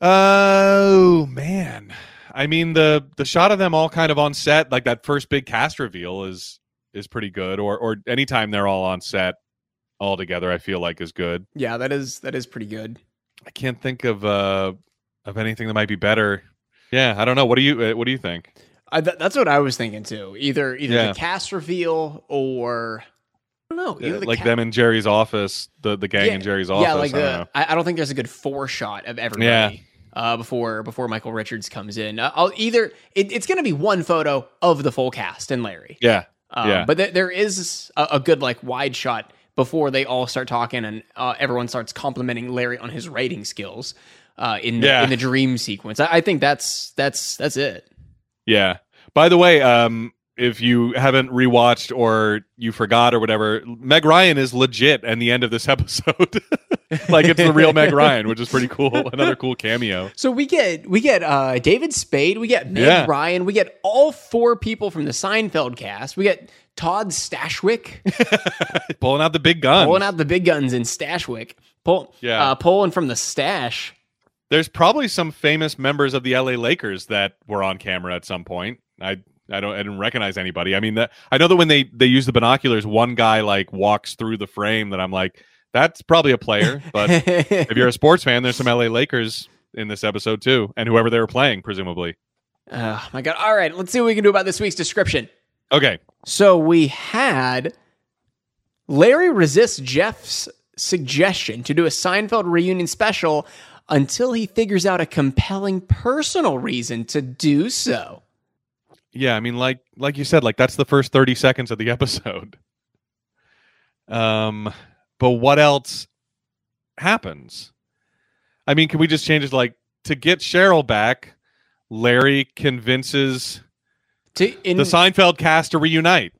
Oh man. I mean the the shot of them all kind of on set, like that first big cast reveal is is pretty good. Or or anytime they're all on set all together, I feel like is good. Yeah, that is that is pretty good. I can't think of uh of anything that might be better. Yeah, I don't know. What do you uh, What do you think? I, th- that's what I was thinking too. Either either Yeah. the cast reveal or I don't know. The like ca- them in Jerry's office, the the gang yeah, in Jerry's office. Yeah, like I don't the. know. I, I don't think there's a good four shot of everybody. Uh, before before Michael Richards comes in, uh, I'll either it, it's going to be one photo of the full cast and Larry. Yeah, Um, Yeah. But th- there is a, a good like wide shot before they all start talking and uh, everyone starts complimenting Larry on his writing skills uh, in the, Yeah. in the dream sequence. I, I think that's that's that's it. yeah. By the way, um, if you haven't rewatched or you forgot or whatever, Meg Ryan is legit in the end of this [laughs] episode. [laughs] like it's the real Meg Ryan, which is pretty cool. [laughs] Another cool cameo. So we get we get uh, David Spade, we get Meg Yeah. Ryan, we get all four people from the Seinfeld cast. We get Todd Stashwick Pulling out the big gun. pulling out the big guns in Stashwick, pull, Yeah. uh, pulling from the stash. There's probably some famous members of the LA Lakers that were on camera at some point. I I don't I didn't recognize anybody. I mean, that I know that when they they use the binoculars, one guy like walks through the frame that I'm like, that's probably a player. But [laughs] if you're a sports fan, there's some LA Lakers in this episode too, and whoever they were playing, presumably. oh my god! All right, let's see what we can do about this week's description. Okay, So we had Larry resists Jeff's suggestion to do a Seinfeld reunion special until he figures out a compelling personal reason to do so. Yeah, I mean, like like you said, like that's the first thirty seconds of the [laughs] episode. Um, but what else happens? I mean, can we just change it like to get Cheryl back? Larry convinces To in the Seinfeld cast to reunite,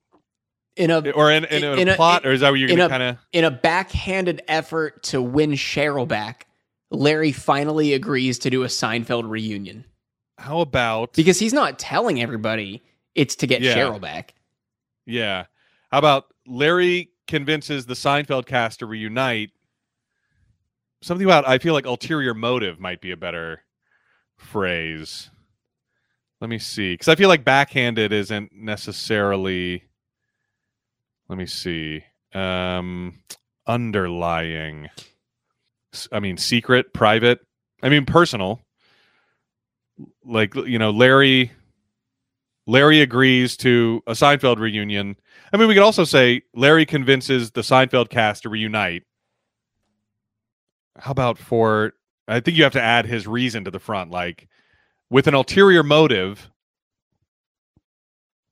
in a or in, in, a, In a- plot, or is that what you're going to kind of? in a backhanded effort to win Cheryl back, Larry finally agrees to do a Seinfeld reunion How about because he's not telling everybody it's to get Yeah. Cheryl back. Yeah. How about Larry convinces the Seinfeld cast to reunite? Something about I feel like ulterior motive might be a better phrase. Let me see, because I feel like backhanded isn't necessarily. Let me see. Um, underlying. I mean, secret, private. I mean, personal. Like you know, Larry. Larry agrees to a Seinfeld reunion. I mean, we could also say Larry convinces the Seinfeld cast to reunite. How about for? I think you have to add his reason to the front, like with an ulterior motive.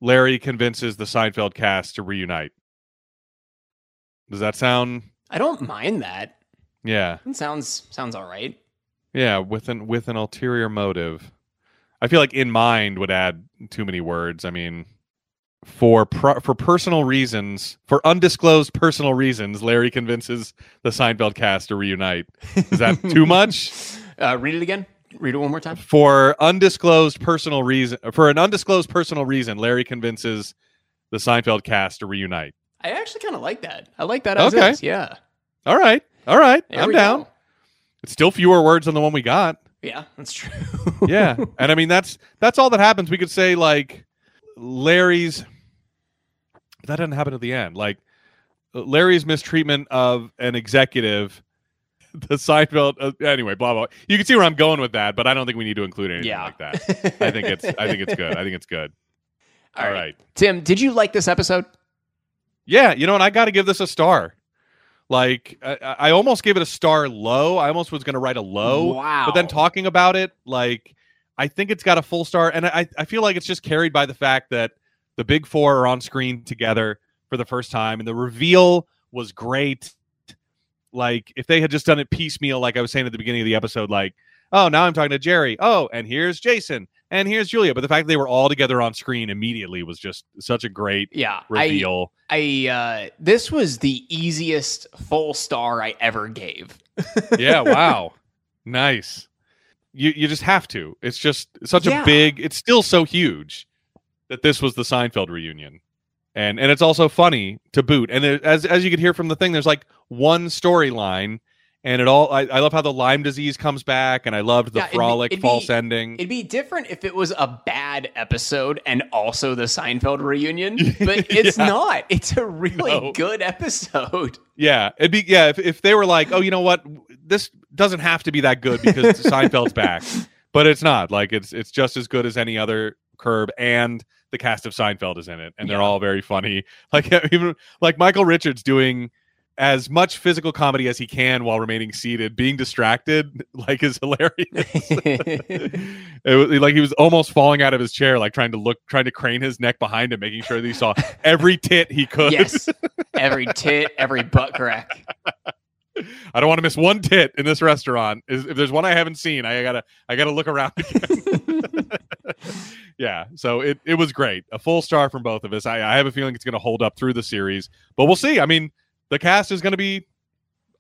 Larry convinces the Seinfeld cast to reunite. Does that sound? I don't mind that. Yeah, It sounds sounds all right. Yeah. With an with an ulterior motive, I feel like in mind would add too many words. I mean, for pro- for personal reasons, for undisclosed personal reasons, Larry convinces the Seinfeld cast to reunite. Is that [laughs] too much? Uh, read it again. Read it one more time. For undisclosed personal reason, for an undisclosed personal reason, Larry convinces the Seinfeld cast to reunite. I actually kind of like that. I like that as Okay. is. Yeah. All right, all right, There I'm down. go. It's still fewer words than the one we got. Yeah, that's true. [laughs] yeah and i mean that's that's all that happens we could say like larry's that doesn't happen at the end like larry's mistreatment of an executive [laughs] the seinfeld uh, anyway blah blah you can see where i'm going with that but i don't think we need to include anything Yeah. like that i think it's i think it's good i think it's good All [laughs] all right. right Tim, did you like this episode? yeah you know what i gotta give this a star like I, I almost gave it a star low. I almost was gonna write a low Wow. but then talking about it like i think it's got a full star and i i feel like it's just carried by the fact that the big four are on screen together for the first time and the reveal was great. Like if they had just done it piecemeal like i was saying at the beginning of the episode like oh now i'm talking to jerry. Oh and here's jason and here's julia but the fact that they were all together on screen immediately was just such a great yeah. I, reveal I uh this was the easiest full star I ever gave. [laughs] yeah wow [laughs] nice you you just have to it's just such Yeah. a big it's still so huge that this was the seinfeld reunion and and it's also funny to boot and there, as as you could hear from the thing there's like one storyline and it all I, I love how the lyme disease comes back and i loved the Yeah, it'd be- frolic it'd be- false ending It'd be different if it was a bad episode and also the Seinfeld reunion, [laughs] but it's Yeah. not. It's a really No. good episode. yeah it'd be yeah if, if they were like oh you know what this doesn't have to be that good because [laughs] seinfeld's back but it's not like it's it's just as good as any other Curb, and the cast of Seinfeld is in it, and they're Yeah. all very funny. Like [laughs] even like Michael Richards doing as much physical comedy as he can while remaining seated, being distracted, [laughs] like is hilarious. [laughs] it was like he was almost falling out of his chair, like trying to look, trying to crane his neck behind him, making sure that he saw [laughs] every tit he could. yes. Every tit, every butt crack. I don't want to miss one tit in this restaurant. If there's one I haven't seen, I gotta I gotta look around yeah, so it, it was great. A full star from both of us. I, I have a feeling it's going to hold up through the series, but we'll see. I mean, the cast is going to be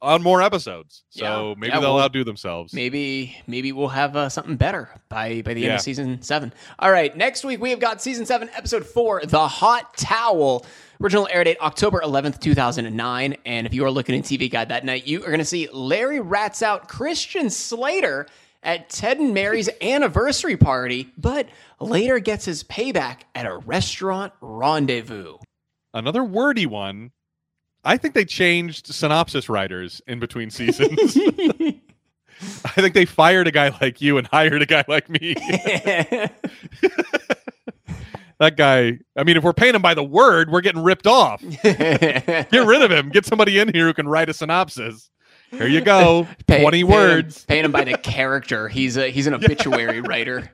on more episodes, so Yeah. maybe Yeah, they'll well, outdo themselves. Maybe maybe we'll have uh, something better by by the end of season seven. All right, next week we have got season seven, episode four, the hot towel. Original air date October 11th, 2009. And if you are looking at TV Guide that night, you are going to see Larry rats out Christian Slater at Ted and Mary's [laughs] anniversary party, but later gets his payback at a restaurant rendezvous. Another wordy one. I think they changed synopsis writers in between seasons. [laughs] [laughs] I think they fired a guy like you and hired a guy like me. [laughs] that guy, I mean, if we're paying him by the word, we're getting ripped off. Get rid of him. Get somebody in here who can write a synopsis. Here you go. Pay- 20 paying him- words. Paying him by the character. He's a he's an obituary writer.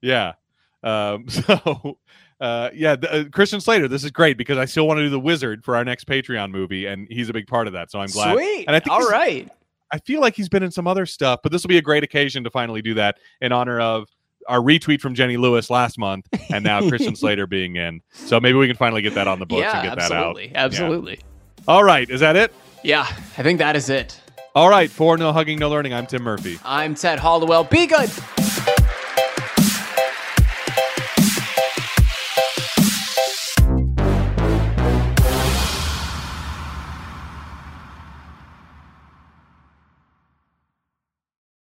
Yeah. Um, so, uh, yeah, the, uh, Christian Slater, this is great because I still want to do the wizard for our next Patreon movie, and he's a big part of that. So I'm glad. Sweet. And I think All right. I feel like he's been in some other stuff, but this will be a great occasion to finally do that in honor of our retweet from Jenny Lewis last month, and now Christian [laughs] Slater being in. So maybe we can finally get that on the books Yeah, and get that out. absolutely. Absolutely. All right, is that it? Yeah, I think that is it. All right, for no hugging, no learning. I'm Tim Murphy. I'm Ted Hollowell. Be good.